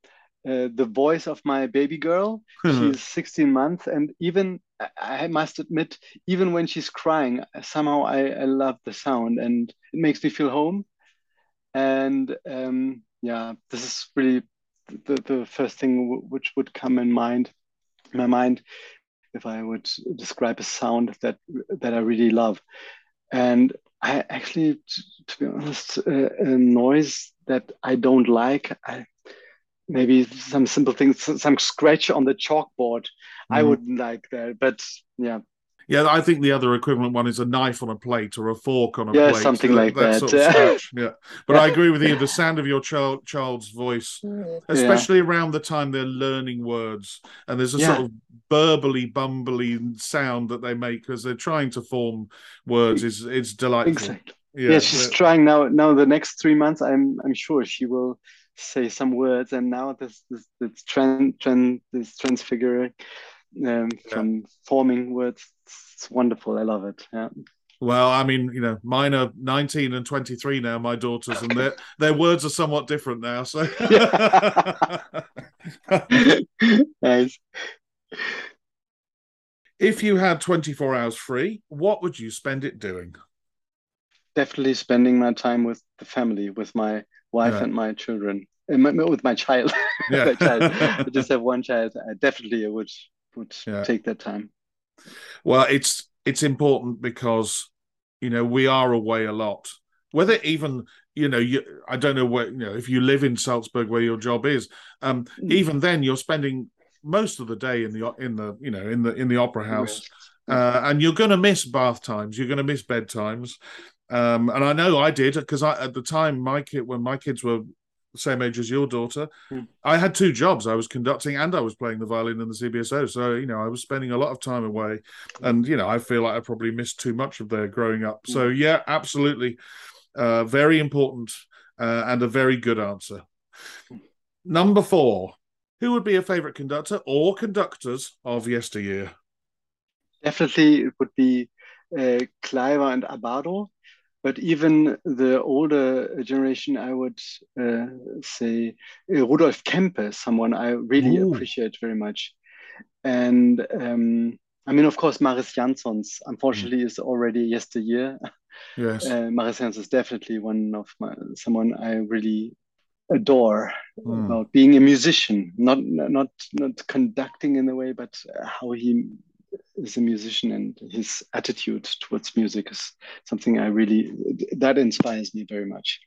uh, the voice of my baby girl. she's 16 months, and even I must admit, even when she's crying, somehow I, I love the sound, and it makes me feel home. And um, yeah, this is really the, the first thing which would come in mind, in my mind, if I would describe a sound that that I really love. And I actually, to, be honest, uh, a noise that I don't like. I maybe some simple things, some scratch on the chalkboard. Mm. I mm-hmm. wouldn't like that, but yeah. Yeah, I think the other equivalent one is a knife on a plate or a fork on a yeah, plate. something like that. Sort of sketch. yeah, but I agree with you. The sound of your child child's voice, mm. especially yeah. around the time they're learning words, and there's a yeah. sort of burbly, bumbly sound that they make as they're trying to form words. is It's delightful. Exactly. Yeah, yeah she's trying now. Now the next three months, I'm I'm sure she will say some words, and now this this this trend trend this transfiguring um, from forming words. It's wonderful. I love it. Yeah. Well, I mean, you know, mine are 19 and 23 now, my daughters, and their their words are somewhat different now. So nice. If you had 24 hours free, what would you spend it doing? Definitely spending my time with the family, with my wife yeah. and my children, with my child. Yeah. my child. I just have one child. I definitely would would yeah. take that time. Well, it's it's important because you know we are away a lot. Whether even you know you, I don't know where you know if you live in Salzburg where your job is. Um, mm. Even then, you're spending most of the day in the in the you know in the in the opera house, uh, and you're going to miss bath times. You're going to miss bed times. Um, and I know I did because I at the time my kid when my kids were same age as your daughter. Mm. I had two jobs. I was conducting and I was playing the violin in the CBSO. So, you know, I was spending a lot of time away. And, you know, I feel like I probably missed too much of their growing up. Mm. So, yeah, absolutely. Uh, very important uh, and a very good answer. Number four, who would be a favorite conductor or conductors of yesteryear? Definitely, it would be uh, Kleiber and Abbado but even the older generation, I would uh, say uh, Rudolf Kempe, someone I really Ooh. appreciate very much. And um, I mean, of course, Mariss Jansons, unfortunately, mm. is already yesteryear. Yes. Uh, Mariss Jansons is definitely one of my, someone I really adore mm. about being a musician, not not not conducting in a way, but how he is a musician and his attitude towards music is something I really that inspires me very much.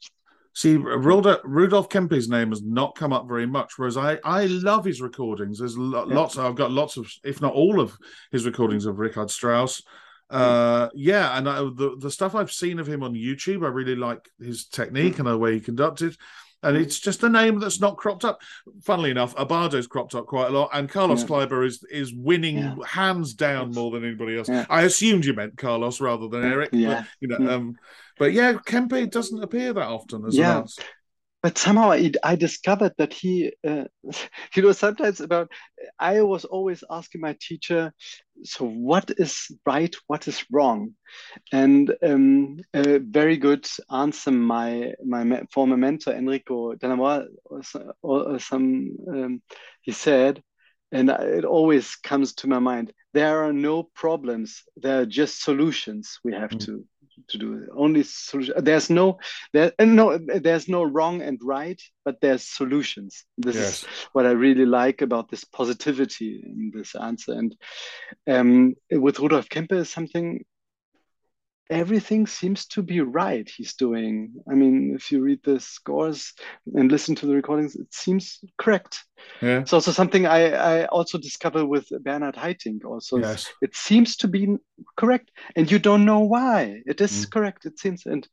See, Rudolf, Rudolf Kempe's name has not come up very much, whereas I, I love his recordings. There's lots. Yeah. I've got lots of, if not all of his recordings of Richard Strauss. Uh, yeah, and I, the the stuff I've seen of him on YouTube, I really like his technique mm. and the way he conducted and it's just a name that's not cropped up. Funnily enough, Abbado's cropped up quite a lot, and Carlos yeah. Kleiber is is winning yeah. hands down more than anybody else. Yeah. I assumed you meant Carlos rather than Eric. Yeah, but, you know, um, but yeah, Kempe doesn't appear that often as yeah. well but somehow I, I discovered that he, uh, you know, sometimes about, I was always asking my teacher, so what is right, what is wrong? And um, a very good answer, my my former mentor, Enrico Della or some, um, he said, and it always comes to my mind, there are no problems, there are just solutions we have mm. to to do only solution there's no there no there's no wrong and right but there's solutions. This yes. is what i really like about this positivity in this answer. And um, with rudolf kempe is something everything seems to be right he's doing. I mean, if you read the scores and listen to the recordings, it seems correct. Yeah. It's also something I, I also discovered with Bernhard Haitink. Also, yes. it seems to be correct, and you don't know why. It is mm. correct. It seems, and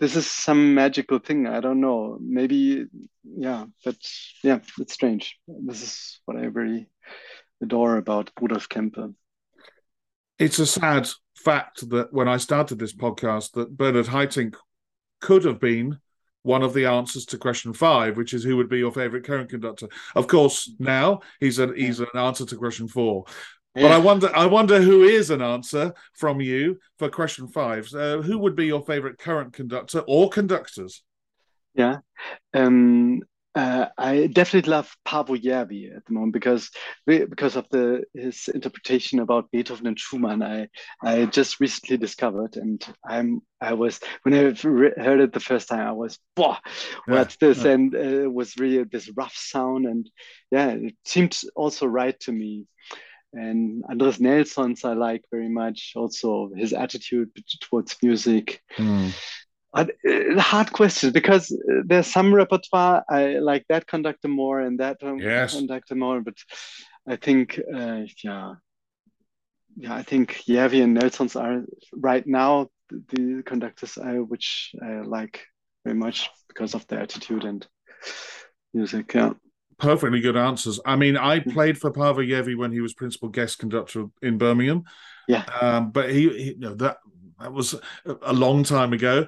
this is some magical thing. I don't know. Maybe, yeah, but yeah, it's strange. This is what I really adore about Rudolf Kempe. It's a sad fact that when I started this podcast, that Bernard Haitink could have been one of the answers to question five, which is who would be your favorite current conductor. Of course, now he's an he's an answer to question four. Yeah. But I wonder, I wonder who is an answer from you for question five. Uh, who would be your favorite current conductor or conductors? Yeah, um, uh, I definitely love Paavo Järvi at the moment because because of the his interpretation about Beethoven and Schumann. I I just recently discovered, and I'm I was when I heard it the first time, I was, "Boah, what's yeah, this?" Yeah. And uh, it was really this rough sound, and yeah, it seemed also right to me. And Andris Nelsons I like very much. Also his attitude towards music. Mm. But, uh, hard question because uh, there's some repertoire I like that conductor more and that yes. conductor more, but I think uh, yeah, yeah, I think Järvi and Nelsons are right now the, conductors I, which I like very much because of their attitude and music. Yeah. Perfectly good answers. I mean, I mm-hmm. played for Paavo Järvi when he was principal guest conductor in Birmingham. Yeah. Um, but he, he, you know, that that was a long time ago.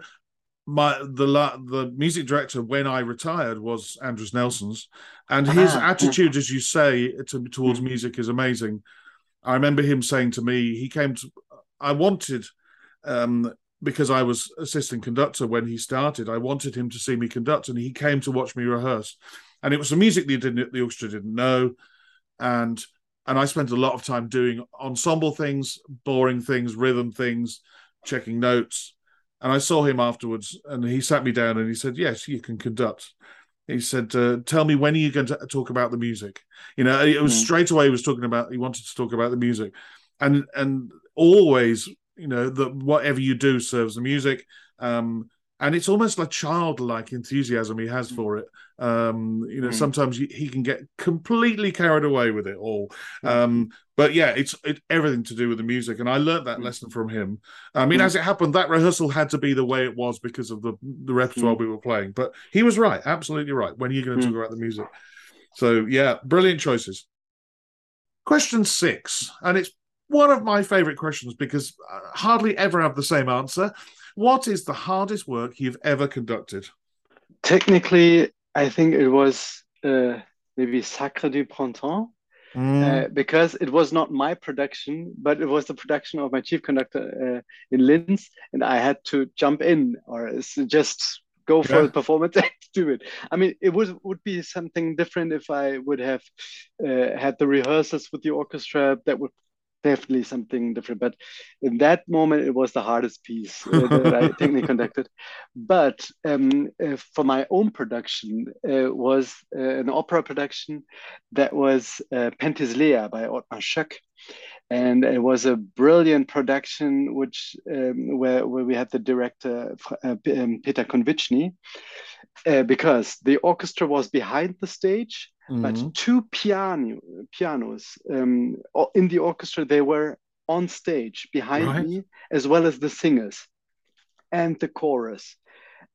My the the music director when I retired was Andris Nelsons, and his ah, attitude, as you say, to, towards mm-hmm. music is amazing. I remember him saying to me, he came to, I wanted, um, because I was assistant conductor when he started, I wanted him to see me conduct, and he came to watch me rehearse. And it was the music that didn't the orchestra didn't know, and and I spent a lot of time doing ensemble things, boring things, rhythm things, checking notes. And I saw him afterwards, and he sat me down and he said, "Yes, you can conduct." He said, uh, "Tell me when are you going to talk about the music?" You know, it was mm. straight away. He was talking about. He wanted to talk about the music, and and always, you know, that whatever you do serves the music. Um, and it's almost like childlike enthusiasm he has mm. for it. Um, you know, mm. sometimes he can get completely carried away with it all. Mm. Um, but yeah, it's it, everything to do with the music, and I learned that mm. lesson from him. I mean, mm. as it happened, that rehearsal had to be the way it was because of the the repertoire mm. we were playing. But he was right, absolutely right. When are you going to talk about the music? So yeah, brilliant choices. Question six, and it's one of my favorite questions because I hardly ever have the same answer. What is the hardest work you've ever conducted? Technically, I think it was uh, maybe Sacre du Printemps. Mm. Uh, because it was not my production, but it was the production of my chief conductor uh, in Linz, and I had to jump in or just go for yeah. the performance and do it. I mean, it would would be something different if I would have uh, had the rehearsals with the orchestra. That would definitely something different. But in that moment, it was the hardest piece uh, that I technically conducted. But um, uh, for my own production, uh, was uh, an opera production that was uh, Penthesilea by Ottmar Schoeck. And it was a brilliant production, which um, where, where we had the director uh, um, Peter Konwitschny, because the orchestra was behind the stage, Mm-hmm. But two piano pianos um, in the orchestra, they were on stage behind right. me, as well as the singers and the chorus.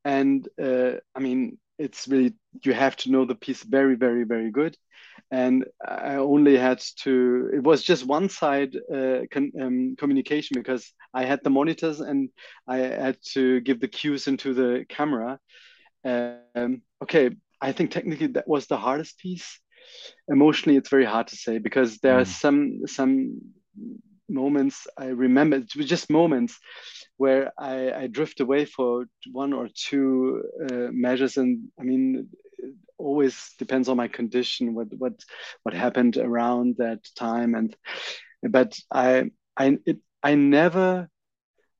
And uh, I mean, it's really you have to know the piece very, very, very good. And I only had to. It was just one side uh, con, um, communication because I had the monitors and I had to give the cues into the camera. Um, okay, I think technically that was the hardest piece. Emotionally, it's very hard to say because there mm. are some some moments I remember. Just moments where I, I drift away for one or two uh, measures, and I mean, it always depends on my condition, what what what happened around that time, and but I I it, I never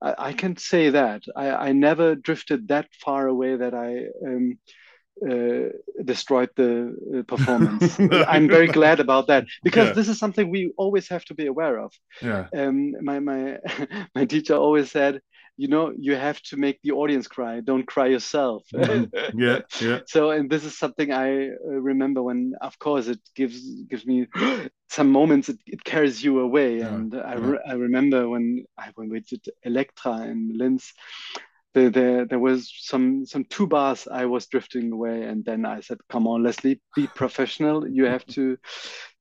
I, can say that I, I never drifted that far away that I um, uh, destroyed the uh, performance. I'm very glad about that because yeah. this is something we always have to be aware of. Yeah. Um, my my my teacher always said, you know, you have to make the audience cry. Don't cry yourself. Mm-hmm. Yeah, yeah. so, and this is something I uh, remember when, of course, it gives gives me some moments. It, it carries you away, yeah. and I, re- I remember when I when we did Elektra in Linz the, the, there was some some two bars I was drifting away, and then I said, "Come on, Leslie, be professional. You have to,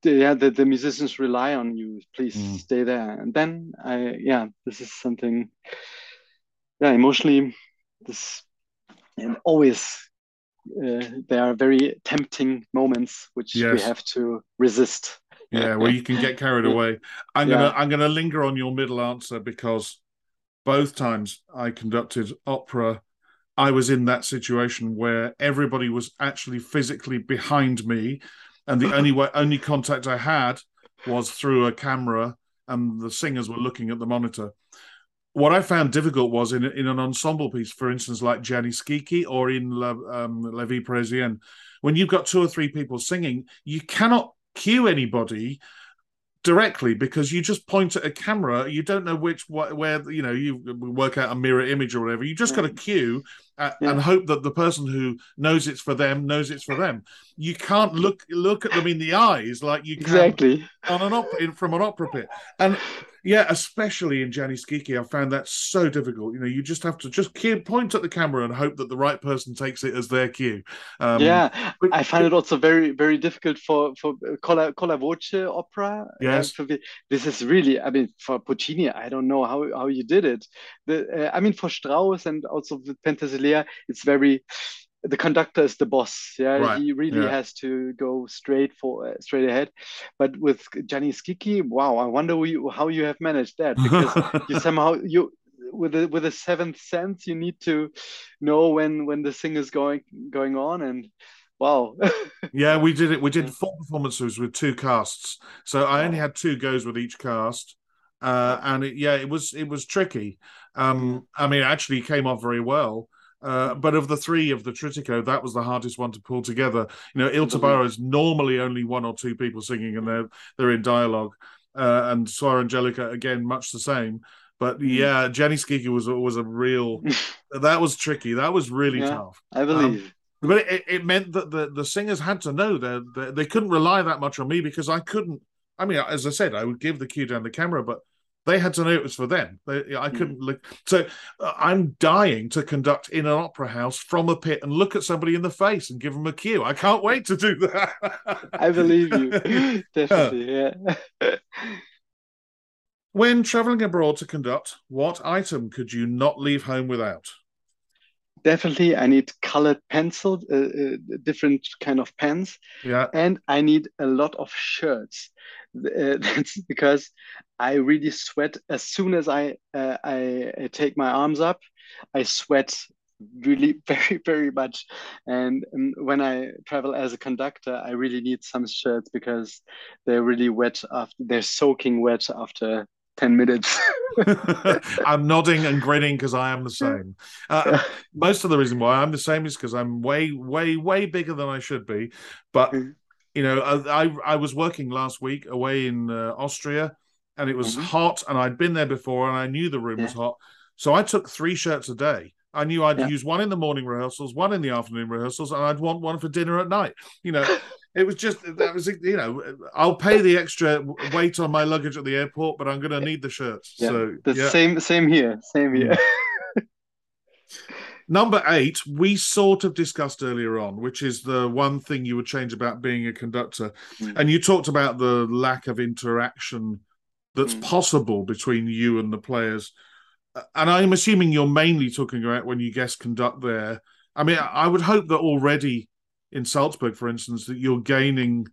the, yeah, the, the musicians rely on you. Please mm. stay there." And then I, yeah, this is something, yeah, emotionally, this, and always uh, there are very tempting moments which yes. we have to resist. Yeah, well, you can get carried away. I'm gonna I'm gonna linger on your middle answer because both times I conducted opera, I was in that situation where everybody was actually physically behind me, and the only way, only contact I had was through a camera, and the singers were looking at the monitor. What I found difficult was in in an ensemble piece, for instance, like Gianni Schicchi or in La, um, La Vie Parisienne, when you've got two or three people singing, you cannot cue anybody directly because you just point at a camera you don't know which where you know you work out a mirror image or whatever you just got a cue uh, yeah. and hope that the person who knows it's for them knows it's for them. You can't look look at them in the eyes like you can exactly on an opera from an opera pit. And yeah, especially in Gianni Schicchi, I found that so difficult. You know, you just have to just point at the camera and hope that the right person takes it as their cue. Um, yeah, but, I find it also very very difficult for for con la voce opera. Yes, uh, this is really. I mean, for Puccini, I don't know how how you did it. The, uh, I mean, for Strauss and also with Penthesilea, it's very the conductor is the boss. Yeah right. he really yeah. has to go straight for uh, straight ahead. But with Gianni Schicchi wow i wonder you, how you have managed that because you somehow you with a with a seventh sense you need to know when when the thing is going going on and wow. Yeah we did it we did four performances with two casts. So i only had two goes with each cast. Uh, and it, yeah it was it was tricky. Um i mean it actually came off very well uh, but of the three of the Trittico, that was the hardest one to pull together. You know, Il Tabarro is normally only one or two people singing, and they're they're in dialogue. Uh, and Suor Angelica again, much the same. But mm. yeah, Gianni Schicchi was was a real. that was tricky. That was really yeah, tough. I believe. Um, but it, it meant that the, the singers had to know that they couldn't rely that much on me because I couldn't. I mean, as I said, I would give the cue down the camera, but they had to know it was for them. They, I couldn't mm. look. So uh, I'm dying to conduct in an opera house from a pit and look at somebody in the face and give them a cue. I can't wait to do that. I believe you. Definitely, yeah. when traveling abroad to conduct, what item could you not leave home without? Definitely, I need colored pencils, uh, uh, different kind of pens. Yeah. And I need a lot of shirts uh, that's because I really sweat as soon as I, uh, I, I take my arms up. I sweat really very very much and, and, when i travel as a conductor i really need some shirts because they're really wet after they're soaking wet after 10 minutes i'm nodding and grinning because i am the same uh, most of the reason why i'm the same is because i'm way way way bigger than i should be but mm you know, I I was working last week away in uh, Austria, and it was mm-hmm. hot, and I'd been there before, and I knew the room yeah. was hot, so I took three shirts a day. I knew I'd yeah. use one in the morning rehearsals, one in the afternoon rehearsals, and I'd want one for dinner at night. You know, it was just that was you know I'll pay the extra weight on my luggage at the airport, but I'm going to need the shirts. Yeah. So the yeah. same same here, same here. Number eight, we sort of discussed earlier on, which is the one thing you would change about being a conductor. Mm. And you talked about the lack of interaction that's mm. possible between you and the players. And I'm assuming you're mainly talking about when you guest conduct there. I mean, I would hope that already in Salzburg, for instance, that you're gaining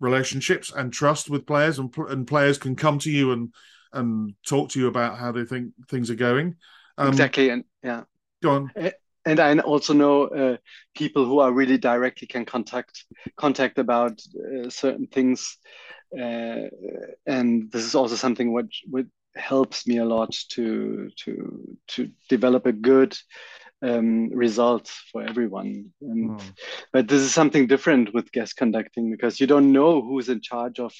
relationships and trust with players, and, and players can come to you and and talk to you about how they think things are going. Um, exactly, and yeah, Go on. And I also know uh, people who are really directly can contact contact about uh, certain things, uh, and this is also something which which helps me a lot to to to develop a good um, result for everyone. And, mm. But this is something different with guest conducting because you don't know who's in charge of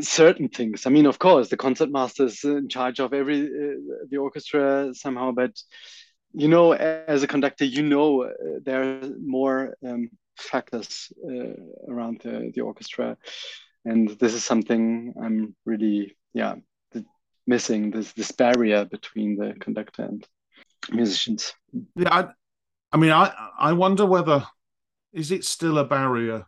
certain things. I mean, of course, the concert master is in charge of every uh, the orchestra somehow, but you know, as a conductor, you know uh, there are more um, factors uh, around the, the orchestra, and this is something I'm really, yeah, missing this this barrier between the conductor and musicians. Yeah, I, I mean, I I wonder whether is it still a barrier,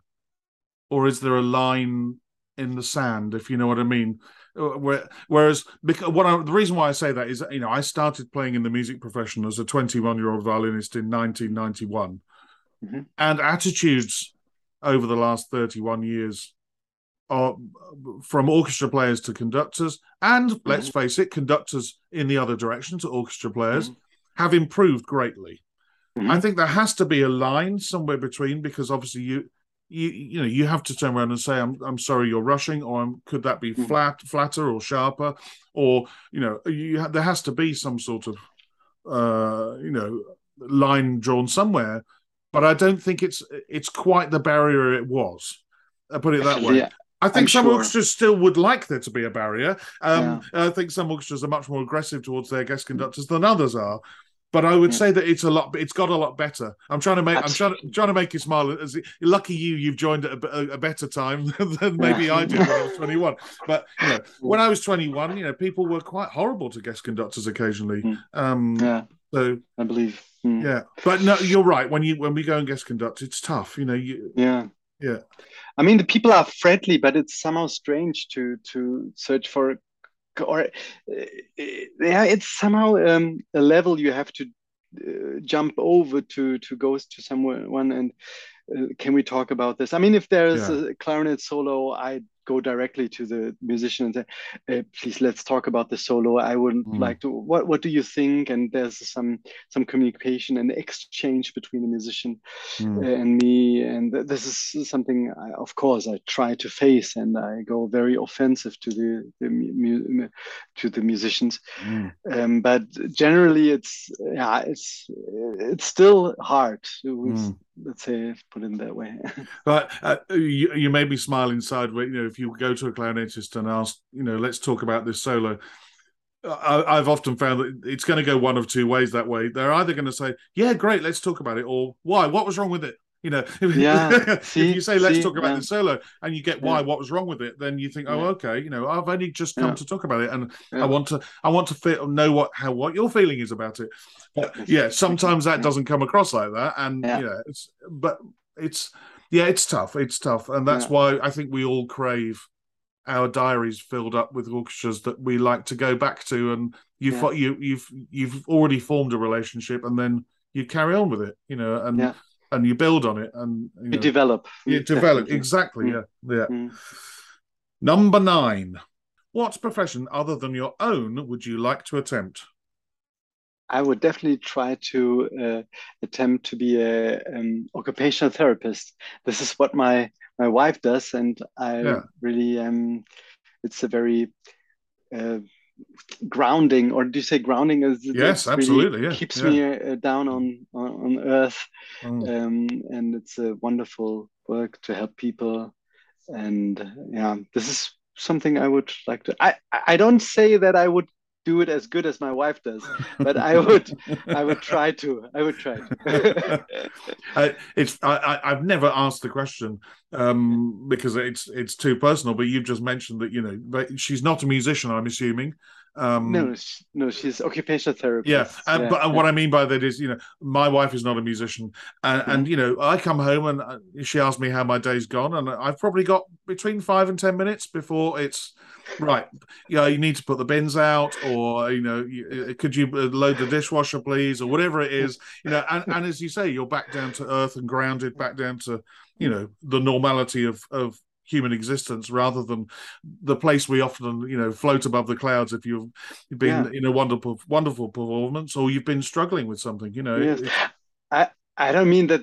or is there a line in the sand, if you know what I mean. Uh, whereas, because what I, the reason why I say that is, you know, I started playing in the music profession as a 21 year old violinist in 1991, mm-hmm. and attitudes over the last 31 years are from orchestra players to conductors, and mm-hmm. let's face it, conductors in the other direction to orchestra players mm-hmm. Have improved greatly. Mm-hmm. I think there has to be a line somewhere between because obviously you you you know you have to turn around and say I'm I'm sorry you're rushing or I'm, could that be mm-hmm. flat flatter or sharper or you know you there has to be some sort of uh you know line drawn somewhere but I don't think it's it's quite the barrier it was I put it that way yeah. I think I'm some sure. orchestras still would like there to be a barrier. Um, yeah. I think some orchestras are much more aggressive towards their guest conductors than others are. But I would yeah. say that it's a lot. It's got a lot better. I'm trying to make. Absolutely. I'm trying, trying to make you smile. As lucky you, you've joined at a, a better time than maybe yeah. I did when I was 21. But you know, when I was 21, you know, people were quite horrible to guest conductors occasionally. Mm. Um, yeah. So I believe. Mm. Yeah, but no, you're right. When you when we go and guest conduct, it's tough. You know. You, yeah. Yeah. I mean, the people are friendly, but it's somehow strange to to search for or uh, yeah, it's somehow um, a level you have to uh, jump over to to go to someone and uh, can we talk about this? I mean, if there's yeah. a clarinet solo, I go directly to the musician and say, uh, "Please, let's talk about the solo. I would mm. like to. What What do you think?" And there's some some communication and exchange between the musician mm. and me. And this is something, I, of course, I try to face, and I go very offensive to the, the to the musicians. Mm. Um, but generally, it's yeah, it's it's still hard. Mm. Let's say put it that way. but uh, you, you may be smiling inside. You know, if you go to a clarinetist and ask, you know, let's talk about this solo. I, have often found that it's going to go one of two ways that way. They're either going to say, "Yeah, great, let's talk about it," or "Why? What was wrong with it?" You know, yeah. see, if you say, "Let's see, talk about yeah. the solo," and you get why, yeah. what was wrong with it, then you think, "Oh, okay, you know, I've only just come to talk about it, and I want to, I want to feel, know what how what your feeling is about it." But yeah, sometimes that doesn't come across like that, and yeah, it's but it's yeah, it's tough. It's tough, and that's why I think we all crave our diaries filled up with orchestras that we like to go back to, and you've yeah. you you've you've already formed a relationship, and then you carry on with it, you know, and yeah. And you build on it, and you, know, develop. You develop exactly, mm. yeah, yeah. Mm. Number nine. What profession other than your own would you like to attempt? I would definitely try to uh, attempt to be a um, occupational therapist. This is what my my wife does, and I yeah. really um, it's a very uh, grounding, or do you say grounding? Is yes, absolutely, yeah. keeps yeah. me uh, down on on, earth, mm. um, and it's a wonderful work to help people, and yeah, this is something I would like to. I I don't say that I would do it as good as my wife does, but I would I would try to. I would try to. I, it's I, I've never asked the question um, because it's it's too personal. But you've just mentioned that you know, she's not a musician. I'm assuming. Um, no, no, she's occupational therapist. Yeah, and, yeah, but what I mean by that is, you know, my wife is not a musician, and, mm-hmm. and you know, I come home and uh, she asks me how my day's gone, and I've probably got between five and ten minutes before it's right. Yeah, you need to put the bins out, or you know, you, uh, could you uh, load the dishwasher, please, or whatever it is, you know, and, and as you say, you're back down to earth and grounded, back down to you know the normality of of human existence rather than the place we often you know float above the clouds if you've been yeah. in a wonderful wonderful performance or you've been struggling with something you know yes. I, I don't mean that.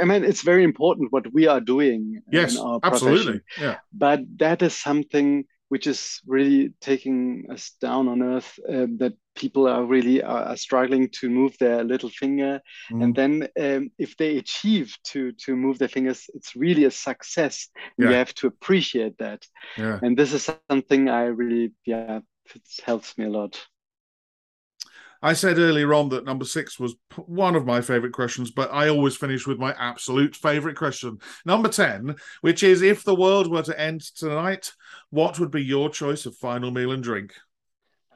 I mean, it's very important what we are doing. Yes, absolutely. Yeah. But that is something which is really taking us down on earth uh, that people are really are, are, struggling to move their little finger mm. and then um, if they achieve to to move their fingers it's really a success yeah. you have to appreciate that yeah. and this is something i really yeah it helps me a lot I said earlier on that number six was one of my favorite questions, but I always finish with my absolute favorite question. Number 10, which is if the world were to end tonight, what would be your choice of final meal and drink?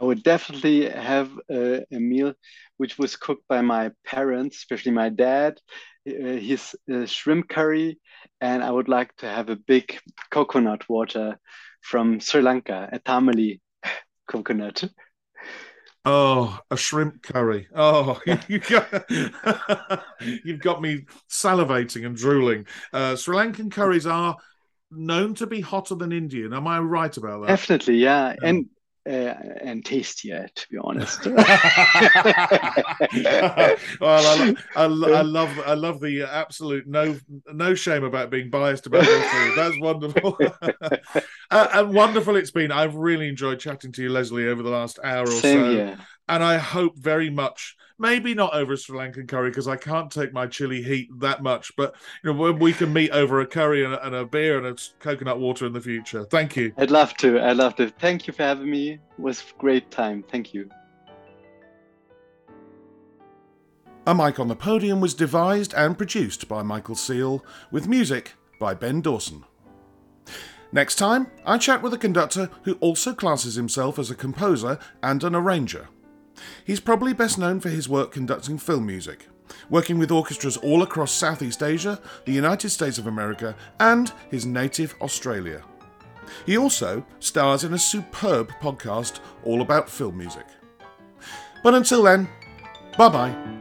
I would definitely have a, a meal which was cooked by my parents, especially my dad. Uh, his uh, shrimp curry, and I would like to have a big coconut water from Sri Lanka, a Tamale coconut. Oh, a shrimp curry. Oh, you got, you've got me salivating and drooling. Uh, Sri Lankan curries are known to be hotter than Indian. Am I right about that? Definitely, yeah. yeah. And uh, and tastier, to be honest. well, I, I, I, love I love the absolute no no shame about being biased about your food. That's wonderful, uh, and wonderful it's been. I've really enjoyed chatting to you, Leslie, over the last hour or Same so. Here and I hope very much, maybe not over Sri Lankan curry because I can't take my chili heat that much, but you know when we can meet over a curry and a, and a, beer and a coconut water in the future. Thank you. I'd love to. I'd love to. Thank you for having me. It was great time. Thank you. A Mic on the Podium was devised and produced by Michael Seal, with music by Ben Dawson. Next time, I chat with a conductor who also classes himself as a composer and an arranger. He's probably best known for his work conducting film music, working with orchestras all across Southeast Asia, the United States of America, and his native Australia. He also stars in a superb podcast all about film music. But until then, bye bye.